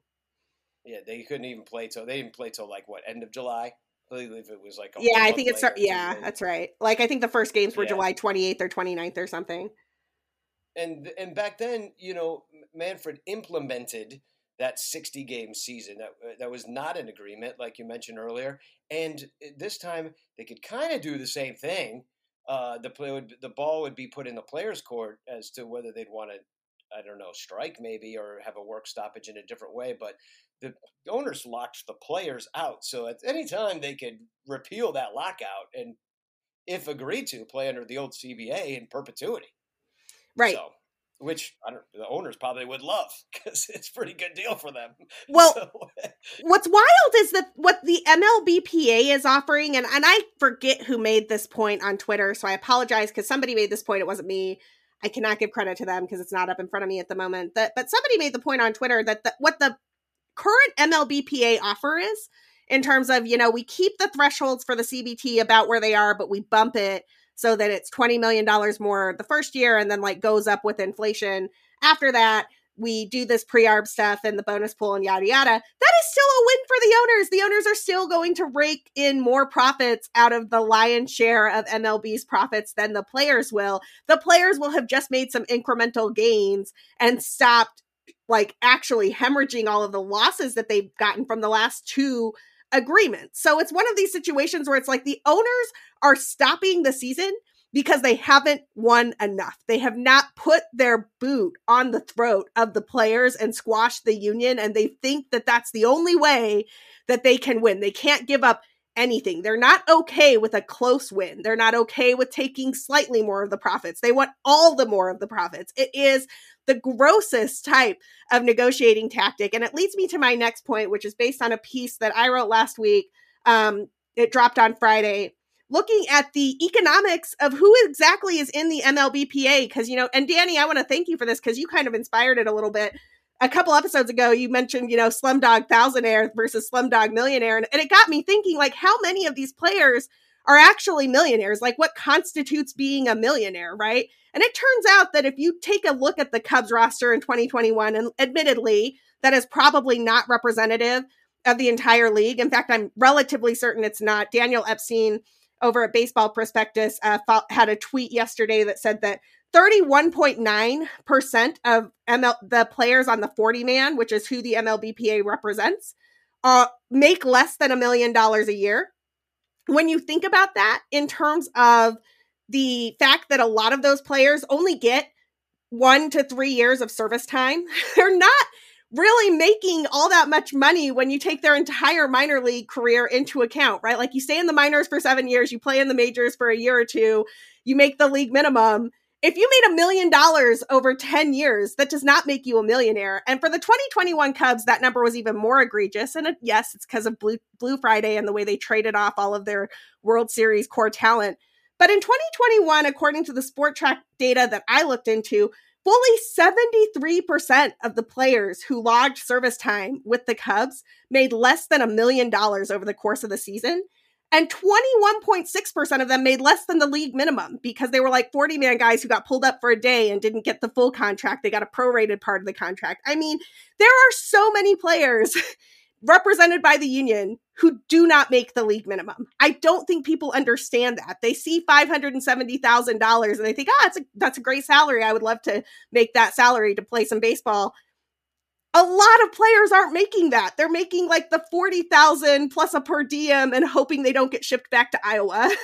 Yeah, they couldn't even play till they didn't play till like what end of July. I believe it was like yeah, I think it's yeah, that's right. Like I think the first games were yeah. July 28th or 29th or something and and back then, you know, Manfred implemented that 60 game season that uh, that was not an agreement like you mentioned earlier and uh, this time they could kind of do the same thing uh, the play would the ball would be put in the players court as to whether they'd want to I don't know strike maybe or have a work stoppage in a different way but the owners locked the players out so at any time they could repeal that lockout and if agreed to play under the old CBA in perpetuity Right. So, which I don't the owners probably would love because it's a pretty good deal for them. Well, so. what's wild is that what the MLBPA is offering, and, and I forget who made this point on Twitter, so I apologize because somebody made this point. It wasn't me. I cannot give credit to them because it's not up in front of me at the moment. That, but somebody made the point on Twitter that the, what the current MLBPA offer is in terms of, you know, we keep the thresholds for the CBT about where they are, but we bump it so that it's $20 million more the first year and then like goes up with inflation after that. We do this pre-arb stuff and the bonus pool and yada yada. That is still a win for the owners. The owners are still going to rake in more profits out of the lion's share of mlb's profits than the players will. The players will have just made some incremental gains and stopped like actually hemorrhaging all of the losses that they've gotten from the last two agreement. So it's one of these situations where it's like the owners are stopping the season because they haven't won enough. They have not put their boot on the throat of the players and squashed the union. And they think that that's the only way that they can win. They can't give up anything. They're not okay with a close win. They're not okay with taking slightly more of the profits. They want all the more of the profits. It is the grossest type of negotiating tactic. And it leads me to my next point, which is based on a piece that I wrote last week. Um, it dropped on Friday, looking at the economics of who exactly is in the MLBPA. Because, you know, and Danny, I want to thank you for this because you kind of inspired it a little bit. A couple episodes ago, you mentioned, you know, Slumdog Thousandaire versus Slumdog Millionaire. And, and it got me thinking, like, how many of these players are actually millionaires? Like, what constitutes being a millionaire, right? And it turns out that if you take a look at the Cubs roster in 2021, and admittedly, that is probably not representative of the entire league. In fact, I'm relatively certain it's not. Daniel Epstein over at Baseball Prospectus uh, had a tweet yesterday that said that 31.9% of ML- the players on the 40 man, which is who the MLBPA represents, uh, make less than a million dollars a year. When you think about that in terms of the fact that a lot of those players only get one to three years of service time. They're not really making all that much money when you take their entire minor league career into account, right? Like you stay in the minors for seven years, you play in the majors for a year or two, you make the league minimum. If you made a million dollars over 10 years, that does not make you a millionaire. And for the 2021 Cubs, that number was even more egregious. And it, yes, it's because of Blue, Blue Friday and the way they traded off all of their World Series core talent. But in 2021, according to the Spotrac data that I looked into, fully 73% of the players who logged service time with the Cubs made less than a million dollars over the course of the season. And 21.6% of them made less than the league minimum because they were like 40 man guys who got pulled up for a day and didn't get the full contract. They got a prorated part of the contract. I mean, there are so many players represented by the union who do not make the league minimum. I don't think people understand that. They see $570,000 and they think, "Ah, oh, that's a that's a great salary. I would love to make that salary to play some baseball." A lot of players aren't making that. They're making like the 40,000 plus a per diem and hoping they don't get shipped back to Iowa.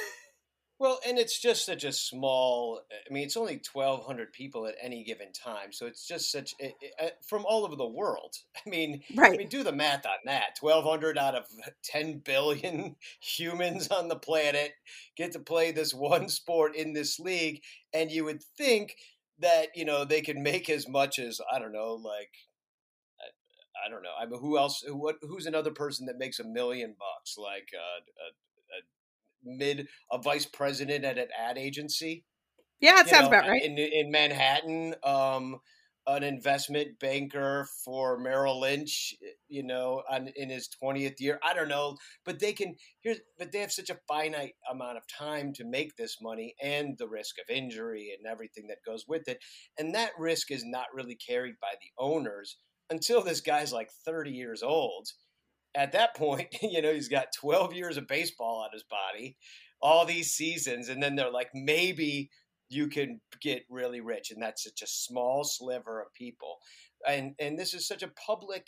Well, and it's just such a small. I mean, it's only twelve hundred people at any given time, so it's just such it, it, uh, from all over the world. I mean, right. I mean, do the math on that. Twelve hundred out of ten billion humans on the planet get to play this one sport in this league, and you would think that you know they could make as much as I don't know, like I, don't know. I mean, who else? Who, what? Who's another person that makes a million bucks? Like a uh, mid a vice president at an ad agency. Yeah, that sounds know, about right. In in Manhattan, um, an investment banker for Merrill Lynch, you know, on, in his twentieth year. I don't know, but they can here's but they have such a finite amount of time to make this money and the risk of injury and everything that goes with it, and that risk is not really carried by the owners until this guy's like thirty years old at that point, you know, he's got 12 years of baseball on his body, all these seasons, and then they're like, maybe you can get really rich, and that's such a small sliver of people, and and this is such a public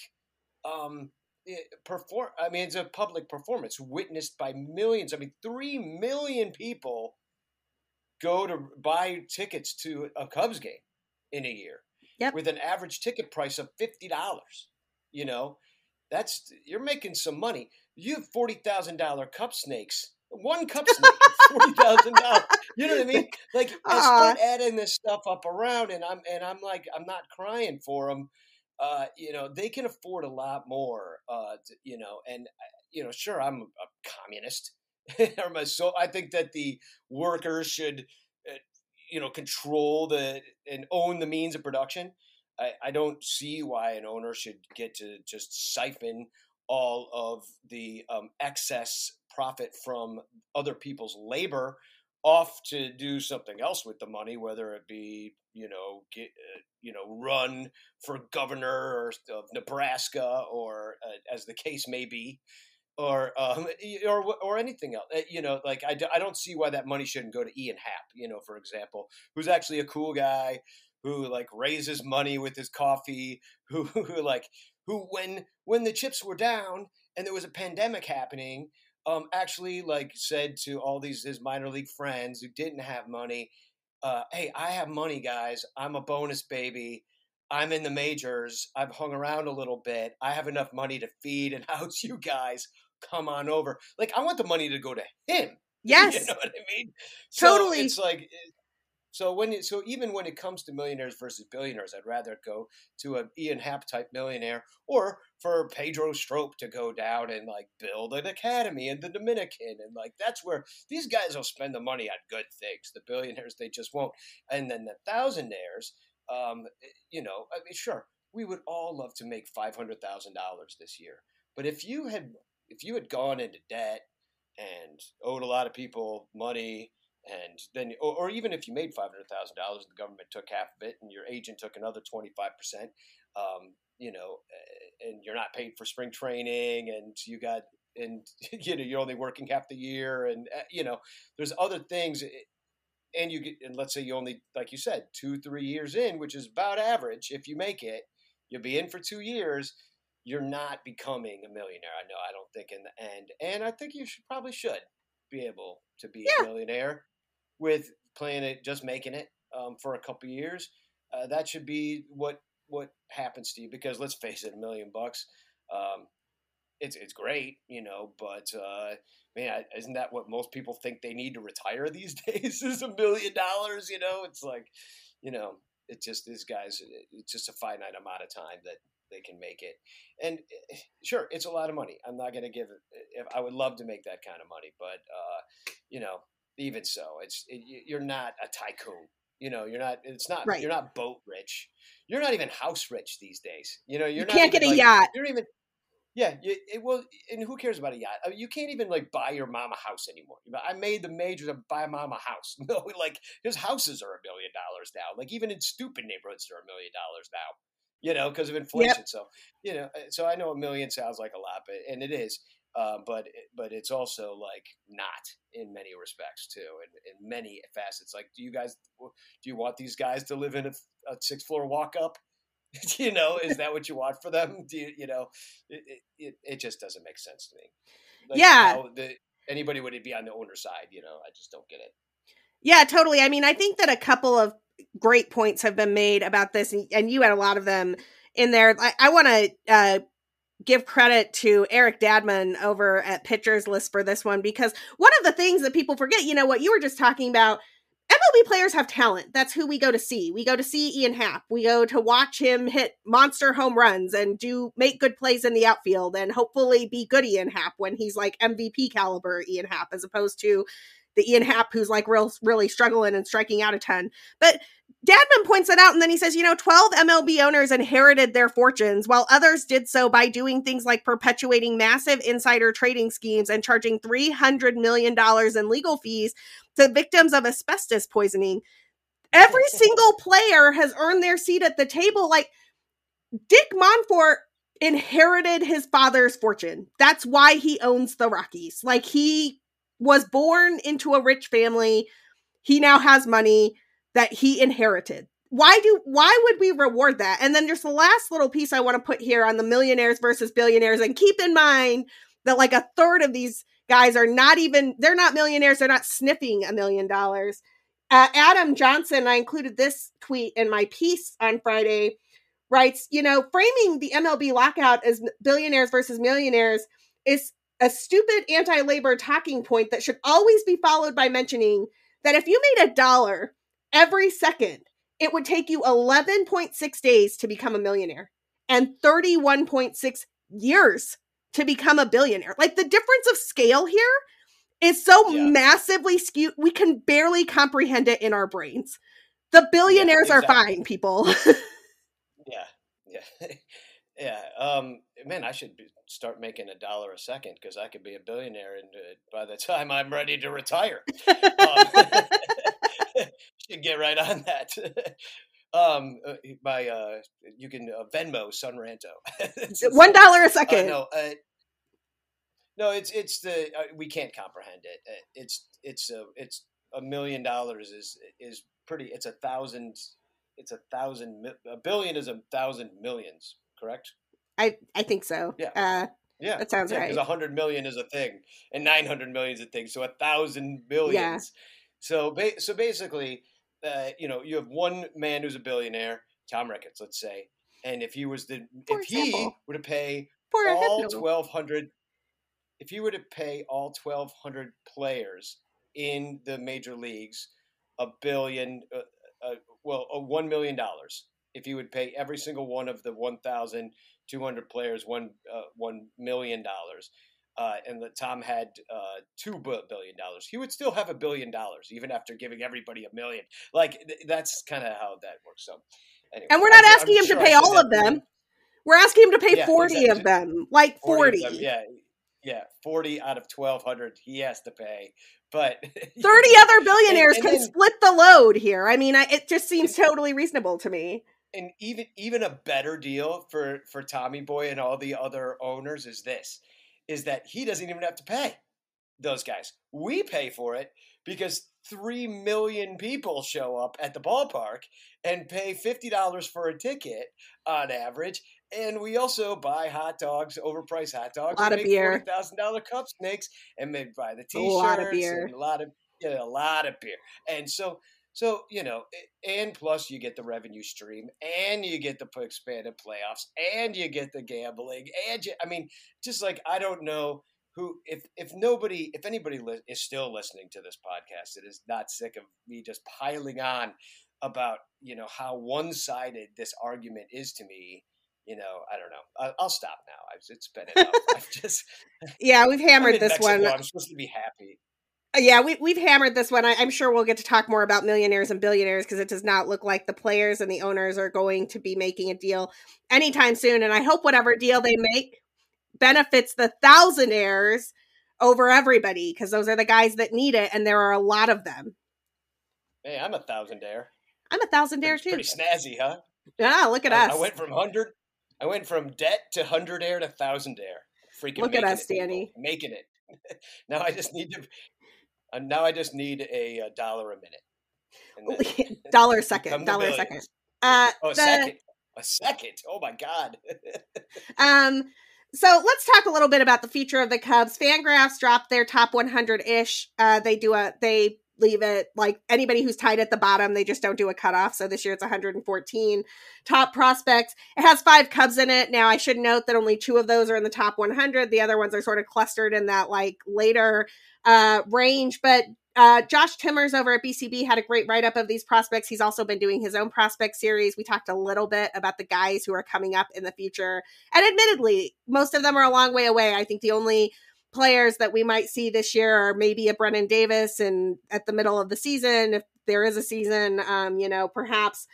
um, eh, perform. I mean, it's a public performance witnessed by millions. I mean, three million people go to buy tickets to a Cubs game in a year yep. with an average ticket price of fifty dollars. You know, that's you're making some money. You have forty thousand dollar cup snakes. One cup snake, forty thousand dollars. You know what I mean? Like I start adding this stuff up around, and I'm and I'm like I'm not crying for them. Uh, you know, they can afford a lot more. Uh, to, you know, and uh, you know, sure, I'm a communist. so I think that the workers should, you know, control the and own the means of production. I, I don't see why an owner should get to just siphon all of the um, excess profit from other people's labor off to do something else with the money, whether it be you know get, uh, you know run for governor of Nebraska or uh, as the case may be, or um, or or anything else. Uh, you know, like I, I don't see why that money shouldn't go to Ian Happ. You know, for example, who's actually a cool guy who like raises money with his coffee, who, who like who when when the chips were down and there was a pandemic happening, um, actually like said to all these his minor league friends who didn't have money, uh, "Hey, I have money, guys. I'm a bonus baby. I'm in the majors. I've hung around a little bit. I have enough money to feed and house you guys. Come on over. Like I want the money to go to him. Yes, you know what I mean. Totally. So it's like so when it, so even when it comes to millionaires versus billionaires, I'd rather go to an Ian Happ type millionaire, or for Pedro Strop to go down and like build an academy in the Dominican, and like that's where these guys will spend the money on good things. The billionaires they just won't, and then the thousandaires, um, eh, you know, I mean, sure, we would all love to make five hundred thousand dollars this year, but if you had if you had gone into debt and owed a lot of people money and then or, or even if you made five hundred thousand dollars, the government took half of it, and your agent took another twenty five percent. Um, you know, and you're not paid for spring training, and you got and you know you're only working half the year, and eh, you know there's other things, eh, and you get and let's say you only like you said two three years in, which is about average. If you make it, you'll be in for two years. You're not becoming a millionaire. I know. I don't think in the end, and I think you should probably should be able to be yeah. a millionaire with playing it, just making it um, for a couple years. Uh, that should be what what happens to you because let's face it, a million bucks, um, it's it's great, you know, but uh, man, isn't that what most people think they need to retire these days? is a million dollars, you know? It's like, you know, it just these guys, it's just a finite amount of time that they can make it. And eh, sure, it's a lot of money. I'm not going to give it. I would love to make that kind of money, but uh, you know, even so, it's it, you're not a tycoon. You know, you're not. It's not. Right. You're not boat rich. You're not even house rich these days. You know, you're you not can't get a like, yacht. You're even. Yeah, you, it will. And who cares about a yacht? I mean, you can't even like buy your mama house anymore. I made the major to buy mama house. No, like his houses are a million dollars now. Like even in stupid neighborhoods, they're a million dollars now. You know, because of inflation. Yep. So you know, uh, so I know a million sounds like a lot, but and it is. Uh, but but it's also like not in many respects too, in, in many facets. Like, do you guys do you want these guys to live in a, a six floor walk up? you know, is that what you want for them? Do you, you know, it, it, it just doesn't make sense to me. Like yeah. The, anybody would be on the owner side, you know, I just don't get it. Yeah, totally. I mean, I think that a couple of great points have been made about this, and, and you had a lot of them in there. I, I want to uh, give credit to Eric Dadman over at Pitchers List for this one because one of the things that people forget, you know, what you were just talking about MLB players have talent. That's who we go to see. We go to see Ian Happ. We go to watch him hit monster home runs and do make good plays in the outfield and hopefully be good Ian Happ when he's like MVP caliber Ian Happ as opposed to the Ian Happ who's like real really struggling and striking out a ton. But Dadman points it out and then he says, you know, 12 MLB owners inherited their fortunes while others did so by doing things like perpetuating massive insider trading schemes and charging $300 million in legal fees to victims of asbestos poisoning. Every single player has earned their seat at the table. Like Dick Monfort inherited his father's fortune. That's why he owns the Rockies. Like he was born into a rich family. He now has money that he inherited. Why do why would we reward that? And then there's the last little piece I want to put here on the millionaires versus billionaires and keep in mind that like a third of these guys are not even they're not millionaires, they're not sniffing a million dollars. Uh, Adam Johnson, I included this tweet in my piece on Friday, writes, you know, framing the MLB lockout as billionaires versus millionaires is a stupid anti labor talking point that should always be followed by mentioning that if you made a dollar every second, it would take you 11.6 days to become a millionaire and 31.6 years to become a billionaire. Like the difference of scale here is so yeah. massively skewed, we can barely comprehend it in our brains. The billionaires yeah, exactly. are fine, people. yeah. Yeah. Yeah, um, man, I should be, start making a dollar a second because I could be a billionaire, and uh, by the time I'm ready to retire, um, should get right on that. um, uh, my uh, you can uh, Venmo Sunranto. One dollar a uh, second. no, uh, no, it's it's the we can't comprehend it. It's it's a it's a million dollars is is pretty. It's a thousand. It's a thousand. A billion is a thousand millions correct? I I think so. Yeah. Uh, yeah, that sounds yeah, right. Because a hundred million is a thing, and nine hundred million is a thing. So a thousand billions. Yeah. So ba- so basically, uh, you know, you have one man who's a billionaire, Tom Ricketts, let's say, and if he was the For if example. he were to pay all twelve hundred, if he were to pay all twelve hundred players in the major leagues a billion, uh, uh, well, a one million dollars if you would pay every single one of the 1,200 players one uh, one million dollars, uh, and that Tom had uh, two billion dollars, he would still have a billion dollars even after giving everybody a million. Like th- that's kind of how that works. So, anyway, and we're not I'm, asking I'm him sure to pay all of them. We're asking him to pay yeah, 40 exactly. of them, like 40. 40 them, yeah, yeah, 40 out of 1,200 he has to pay. But 30 other billionaires and, and can then, split the load here. I mean, I, it just seems totally reasonable to me and even even a better deal for for Tommy Boy and all the other owners is this is that he doesn't even have to pay those guys. We pay for it because 3 million people show up at the ballpark and pay $50 for a ticket on average and we also buy hot dogs, overpriced hot dogs, a lot of beer, thousand dollar cup snakes, and maybe buy the t-shirts, a lot of beer, a lot of yeah, a lot of beer, and so so, you know, and plus you get the revenue stream and you get the expanded playoffs and you get the gambling and you, I mean, just like I don't know who if if nobody if anybody li- is still listening to this podcast it is not sick of me just piling on about, you know, how one-sided this argument is to me you know, I don't know. I'll, stop now. it's been enough. I've just yeah, we've hammered this Mexico. one. I'm supposed to be happy. Uh, yeah, we, we've hammered this one. I, am sure we'll get to talk more about millionaires and billionaires because it does not look like the players and the owners are going to be making a deal anytime soon. And I hope whatever deal they make benefits the thousandaires over everybody because those are the guys that need it, and there are a lot of them. Hey, I'm a thousandaire. I'm a thousandaire too. Pretty snazzy, huh? Yeah, look at I, us. I went from hundred. I went from debt to hundredaire to thousandaire. Freaking look at us, Danny, making it. now I just need to and now I just need a, a dollar a minute. dollar a second. Dollar a second. Uh, oh, the, second. A second? Oh my god. um. So let's talk a little bit about the future of the Cubs. FanGraphs dropped their top 100 ish. Uh, they do a they leave it like anybody who's tied at the bottom they just don't do a cutoff so this year it's 114 top prospects it has five cubs in it now i should note that only two of those are in the top 100 the other ones are sort of clustered in that like later uh range but uh, Josh Timmers over at BCB had a great write up of these prospects. He's also been doing his own prospect series. We talked a little bit about the guys who are coming up in the future. And admittedly, most of them are a long way away. I think the only players that we might see this year are maybe a Brennen Davis and at the middle of the season, if there is a season, um, you know, perhaps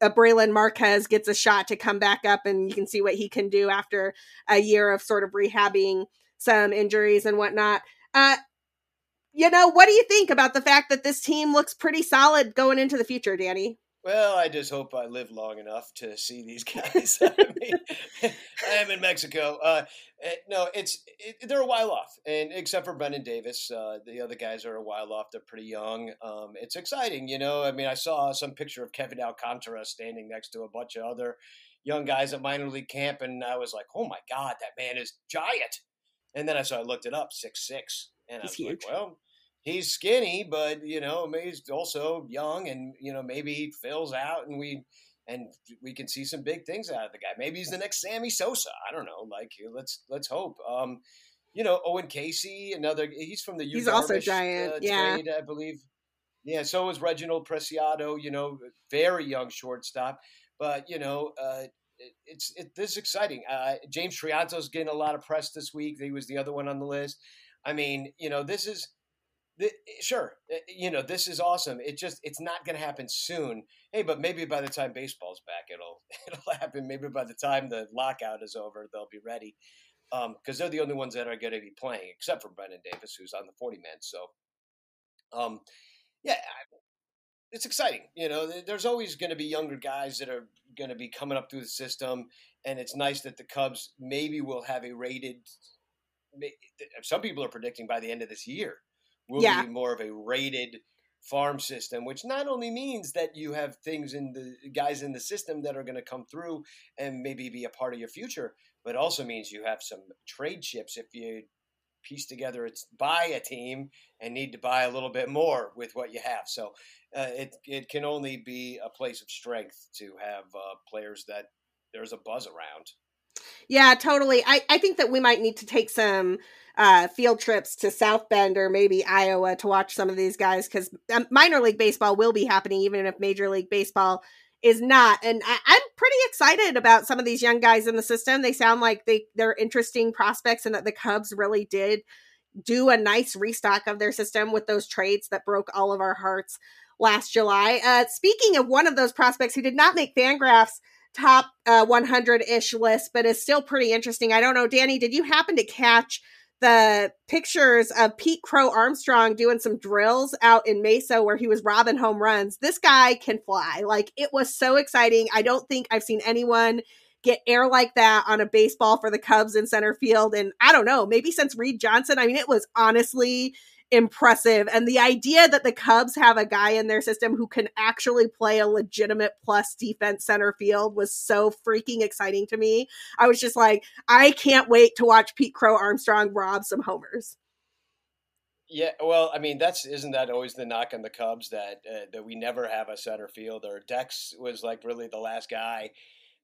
a Brailyn Marquez gets a shot to come back up and you can see what he can do after a year of sort of rehabbing some injuries and whatnot. Uh, you know, what do you think about the fact that this team looks pretty solid going into the future, Danny? Well, I just hope I live long enough to see these guys. I mean, I am in Mexico. Uh, eh, no, it's it, they're a while off, and except for Brendan Davis, uh, the other guys are a while off. They're pretty young. Um, it's exciting, you know. I mean, I saw some picture of Kevin Alcantara standing next to a bunch of other young guys at minor league camp, and I was like, "Oh my god, that man is giant!" And then I saw I looked it up, six six, and He's I was huge. like, "Well." He's skinny, but you know, he's also young, and you know, maybe he fills out, and we and we can see some big things out of the guy. Maybe he's the next Sammy Sosa. I don't know. Like, let's let's hope. Um, you know, Owen Caissie, another. He's from the. He's Darvish, also giant. Uh, yeah, trade, I believe. Yeah, so is Reginald Preciado. You know, very young shortstop, but you know, uh, it's it, this is exciting. Uh, James Triantos getting a lot of press this week. He was the other one on the list. I mean, you know, this is the, sure, eh, you know this is awesome. It just it's not going to happen soon. Hey, but maybe by the time baseball's back, it'll it'll happen. Maybe by the time the lockout is over, they'll be ready because um, they're the only ones that are going to be playing, except for Brendan Davis, who's on the forty man. So, um, yeah, it's exciting. You know, there's always going to be younger guys that are going to be coming up through the system, and it's nice that the Cubs maybe will have a rated. Some people are predicting by the end of this year will yeah. be more of a rated farm system, which not only means that you have things in the guys in the system that are going to come through and maybe be a part of your future, but also means you have some trade chips if you piece together it's buy a team and need to buy a little bit more with what you have. So uh, it it can only be a place of strength to have uh, players that there's a buzz around. Yeah, totally. I, I think that we might need to take some uh, field trips to South Bend or maybe Iowa to watch some of these guys because um, minor league baseball will be happening even if Major League Baseball is not. And I, am pretty excited about some of these young guys in the system. They sound like they they're interesting prospects, and that the Cubs really did do a nice restock of their system with those trades that broke all of our hearts last July. Uh, speaking of one of those prospects who did not make FanGraphs top 100 uh, ish list, but is still pretty interesting. I don't know, Danny, did you happen to catch the pictures of Pete Crow Armstrong doing some drills out in Mesa where he was robbing home runs? This guy can fly. Like it was so exciting. I don't think I've seen anyone get air like that on a baseball for the Cubs in center field. And I don't know, maybe since Reed Johnson. I mean, it was honestly impressive. And the idea that the Cubs have a guy in their system who can actually play a legitimate plus defense center field was so freaking exciting to me. I was just like, I can't wait to watch Pete Crow Armstrong rob some homers. Yeah, well, I mean, that's isn't that always the knock on the Cubs that uh, that we never have a center fielder. Dex was like really the last guy,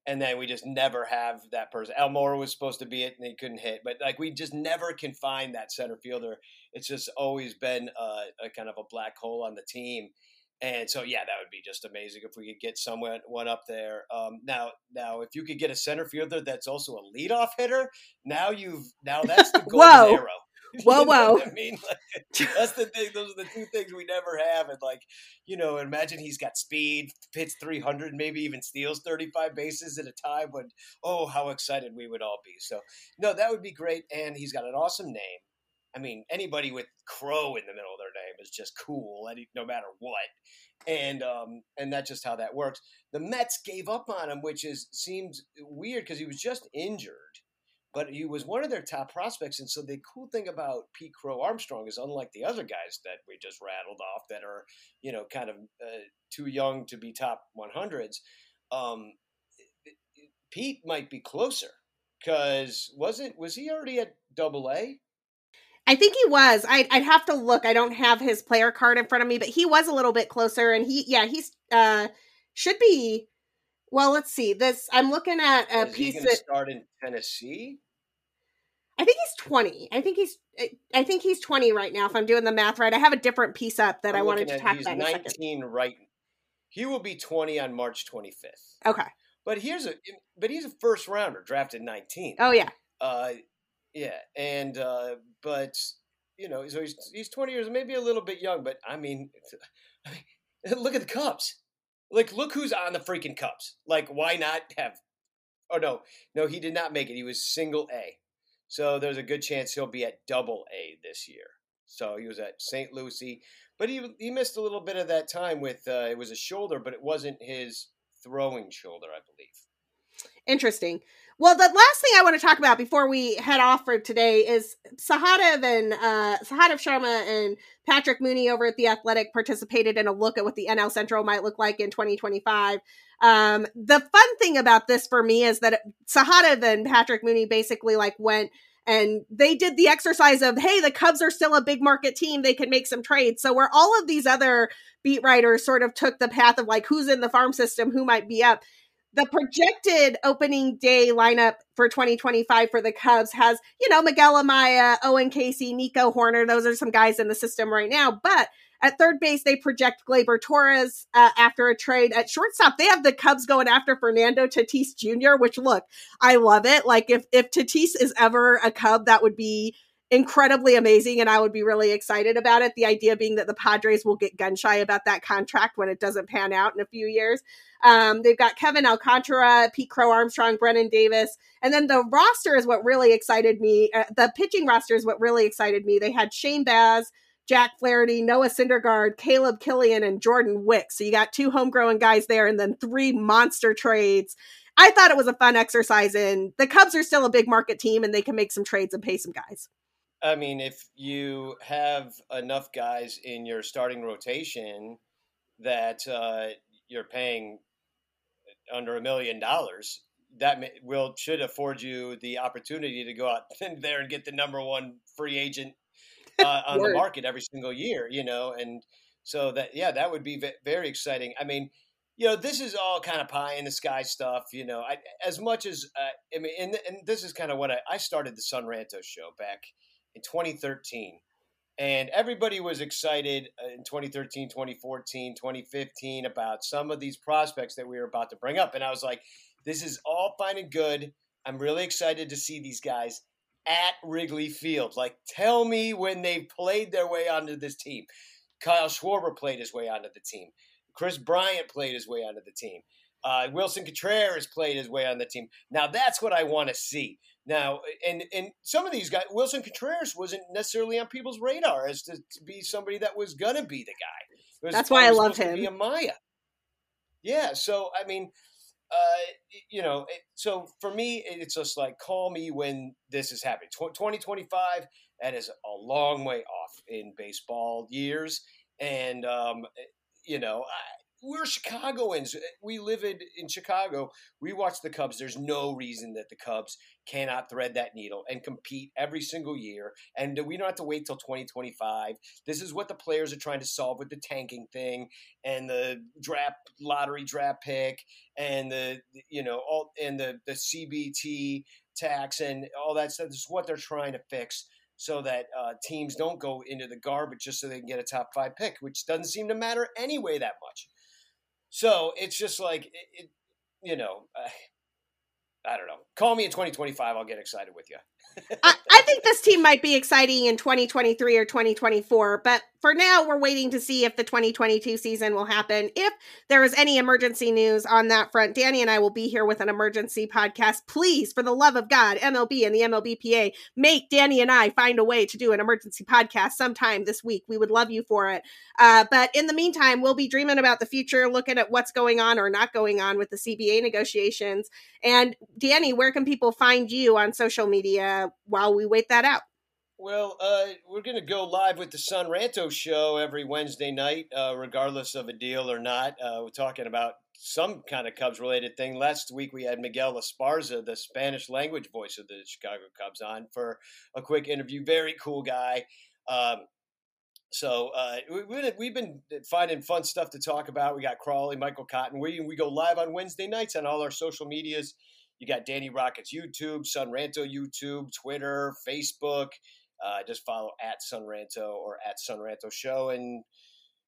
and then we just never have that person. Almora was supposed to be it, and he couldn't hit, but like we just never can find that center fielder it's just always been a, a kind of a black hole on the team. And so, yeah, that would be just amazing if we could get someone one up there. Um, now, now, if you could get a center fielder that's also a leadoff hitter, now you've now that's the golden arrow. Whoa, whoa! I mean, like, that's the thing. Those are the two things we never have. And like, you know, imagine he's got speed, hits three hundred, maybe even steals thirty-five bases at a time. But oh, how excited we would all be! So, no, that would be great. And he's got an awesome name. I mean, anybody with Crow in the middle of their name is just cool, any, no matter what. And um, and that's just how that works. The Mets gave up on him, which is seems weird because he was just injured, but he was one of their top prospects. And so the cool thing about Pete Crow Armstrong is, unlike the other guys that we just rattled off that are you know kind of uh, too young to be top 100s, um, Pete might be closer because wasn't was he already at Double A? I think he was. I'd, I'd have to look. I don't have his player card in front of me, but he was a little bit closer, and he yeah he's uh should be. Well, let's see. This I'm looking at a Is piece he that start in Tennessee? I think he's 20. I think he's I think he's 20 right now if I'm doing the math right. I have a different piece up that I'm I wanted to talk he's about a 19 right. He will be 20 on March 25th. Okay. But here's a but he's a first rounder drafted 19. Oh yeah. Uh, yeah, and uh, but you know, so he's he's 20 years, maybe a little bit young, but I mean, I mean, look at the Cubs. Like, look who's on the freaking Cubs. Like, why not have? Oh no, no, he did not make it. He was single A, so there's a good chance he'll be at double A this year. So he was at St. Lucie, but he he missed a little bit of that time with uh, it was a shoulder, but it wasn't his throwing shoulder, I believe. Interesting. Well, the last thing I want to talk about before we head off for today is Sahadev and uh, Sahadev Sharma and Patrick Mooney over at the Athletic participated in a look at what the NL Central might look like in 2025. Um, the fun thing about this for me is that Sahadev and Patrick Mooney basically like went and they did the exercise of, hey, the Cubs are still a big market team; they can make some trades. So where all of these other beat writers sort of took the path of like who's in the farm system, who might be up the projected opening day lineup for 2025 for the Cubs has, you know, Miguel Amaya, Owen Caissie, Nico Hoerner. Those are some guys in the system right now. But at third base, they project Gleyber Torres uh, after a trade. At shortstop, they have the Cubs going after Fernando Tatis Jr., which look, I love it. Like if if Tatis is ever a Cub, that would be incredibly amazing and I would be really excited about it. The idea being that the Padres will get gun shy about that contract when it doesn't pan out in a few years. Um, they've got Kevin Alcantara, Pete Crow Armstrong, Brennen Davis. And then the roster is what really excited me. Uh, the pitching roster is what really excited me. They had Shane Baz, Jack Flaherty, Noah Syndergaard, Caleb Killian, and Jordan Wick. So you got two homegrown guys there and then three monster trades. I thought it was a fun exercise, and the Cubs are still a big market team and they can make some trades and pay some guys. I mean, if you have enough guys in your starting rotation that uh, you're paying under a million dollars, that may, will should afford you the opportunity to go out there and get the number one free agent uh, on the market every single year. You know, and so that yeah, that would be ve- very exciting. I mean. You know, this is all kind of pie in the sky stuff. You know, I, as much as uh, I mean, and, and this is kind of what I, I started the Son Ranto show back in 2013 and everybody was excited uh, in 2013 2014 2015 about some of these prospects that we were about to bring up. And i was like this is all fine and good. I'm really excited to see these guys at wrigley field. Like tell me when they played their way onto this team. Kyle schwarber played his way onto the team. Kris Bryant played his way onto the team. Uh, Willson Contreras played his way on the team. Now that's what i want to see now, and and some of these guys, Willson Contreras wasn't necessarily on people's radar as to, to be somebody that was gonna be the guy. Was That's why I love supposed Be a him. Maya. Yeah. So I mean, uh, you know, it, so for me, it's just like call me when this is happening. Twenty twenty five. That is a long way off in baseball years, and um, you know. I, we're Chicagoans. We live in, in Chicago. We watch the Cubs. There's no reason that the Cubs cannot thread that needle and compete every single year. And we don't have to wait till 2025. This is what the players are trying to solve with the tanking thing and the draft lottery draft pick and the you know all and the the CBT tax and all that stuff. This is what they're trying to fix so that uh, teams don't go into the garbage just so they can get a top five pick, which doesn't seem to matter anyway that much. So it's just like, it, it you know, uh, I don't know. Call me in 2025. I'll get excited with you. I, I think this team might be exciting in 2023 or 2024, but for now, we're waiting to see if the 2022 season will happen. If there is any emergency news on that front, Danny and I will be here with an emergency podcast. Please, for the love of God, MLB and the MLBPA, make Danny and I find a way to do an emergency podcast sometime this week. We would love you for it. Uh, but in the meantime, we'll be dreaming about the future, looking at what's going on or not going on with the CBA negotiations. And Danny, where can people find you on social media while we wait that out? Well, uh, we're going to go live with the Son Ranto show every Wednesday night, uh, regardless of a deal or not. Uh, we're talking about some kind of Cubs related thing. Last week we had Miguel Esparza, the Spanish language voice of the Chicago Cubs, on for a quick interview. Very cool guy. Um, so uh, we, we've been finding fun stuff to talk about. We got Crawley, Michael Cotton. We, we go live on Wednesday nights on all our social medias. You got Danny Rockett's YouTube, Son Ranto YouTube, Twitter, Facebook. Uh, just follow at Son Ranto or at Son Ranto Show, and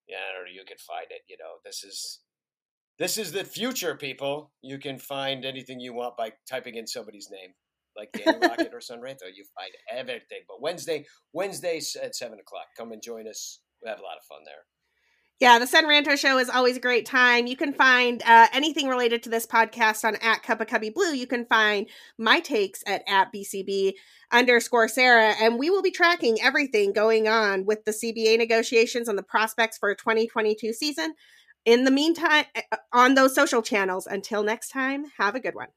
yeah, I don't know. You can find it. You know, this is this is the future, people. You can find anything you want by typing in somebody's name, like Danny Rockett or Son Ranto. You find everything. But Wednesday, Wednesday at seven o'clock. Come and join us. We have a lot of fun there. Yeah, the Son Ranto show is always a great time. You can find uh, anything related to this podcast on at Cup of Cubby Blue. You can find my takes at at BCB underscore Sara, and we will be tracking everything going on with the CBA negotiations and the prospects for a 2022 season. In the meantime, uh, on those social channels. Until next time, have a good one.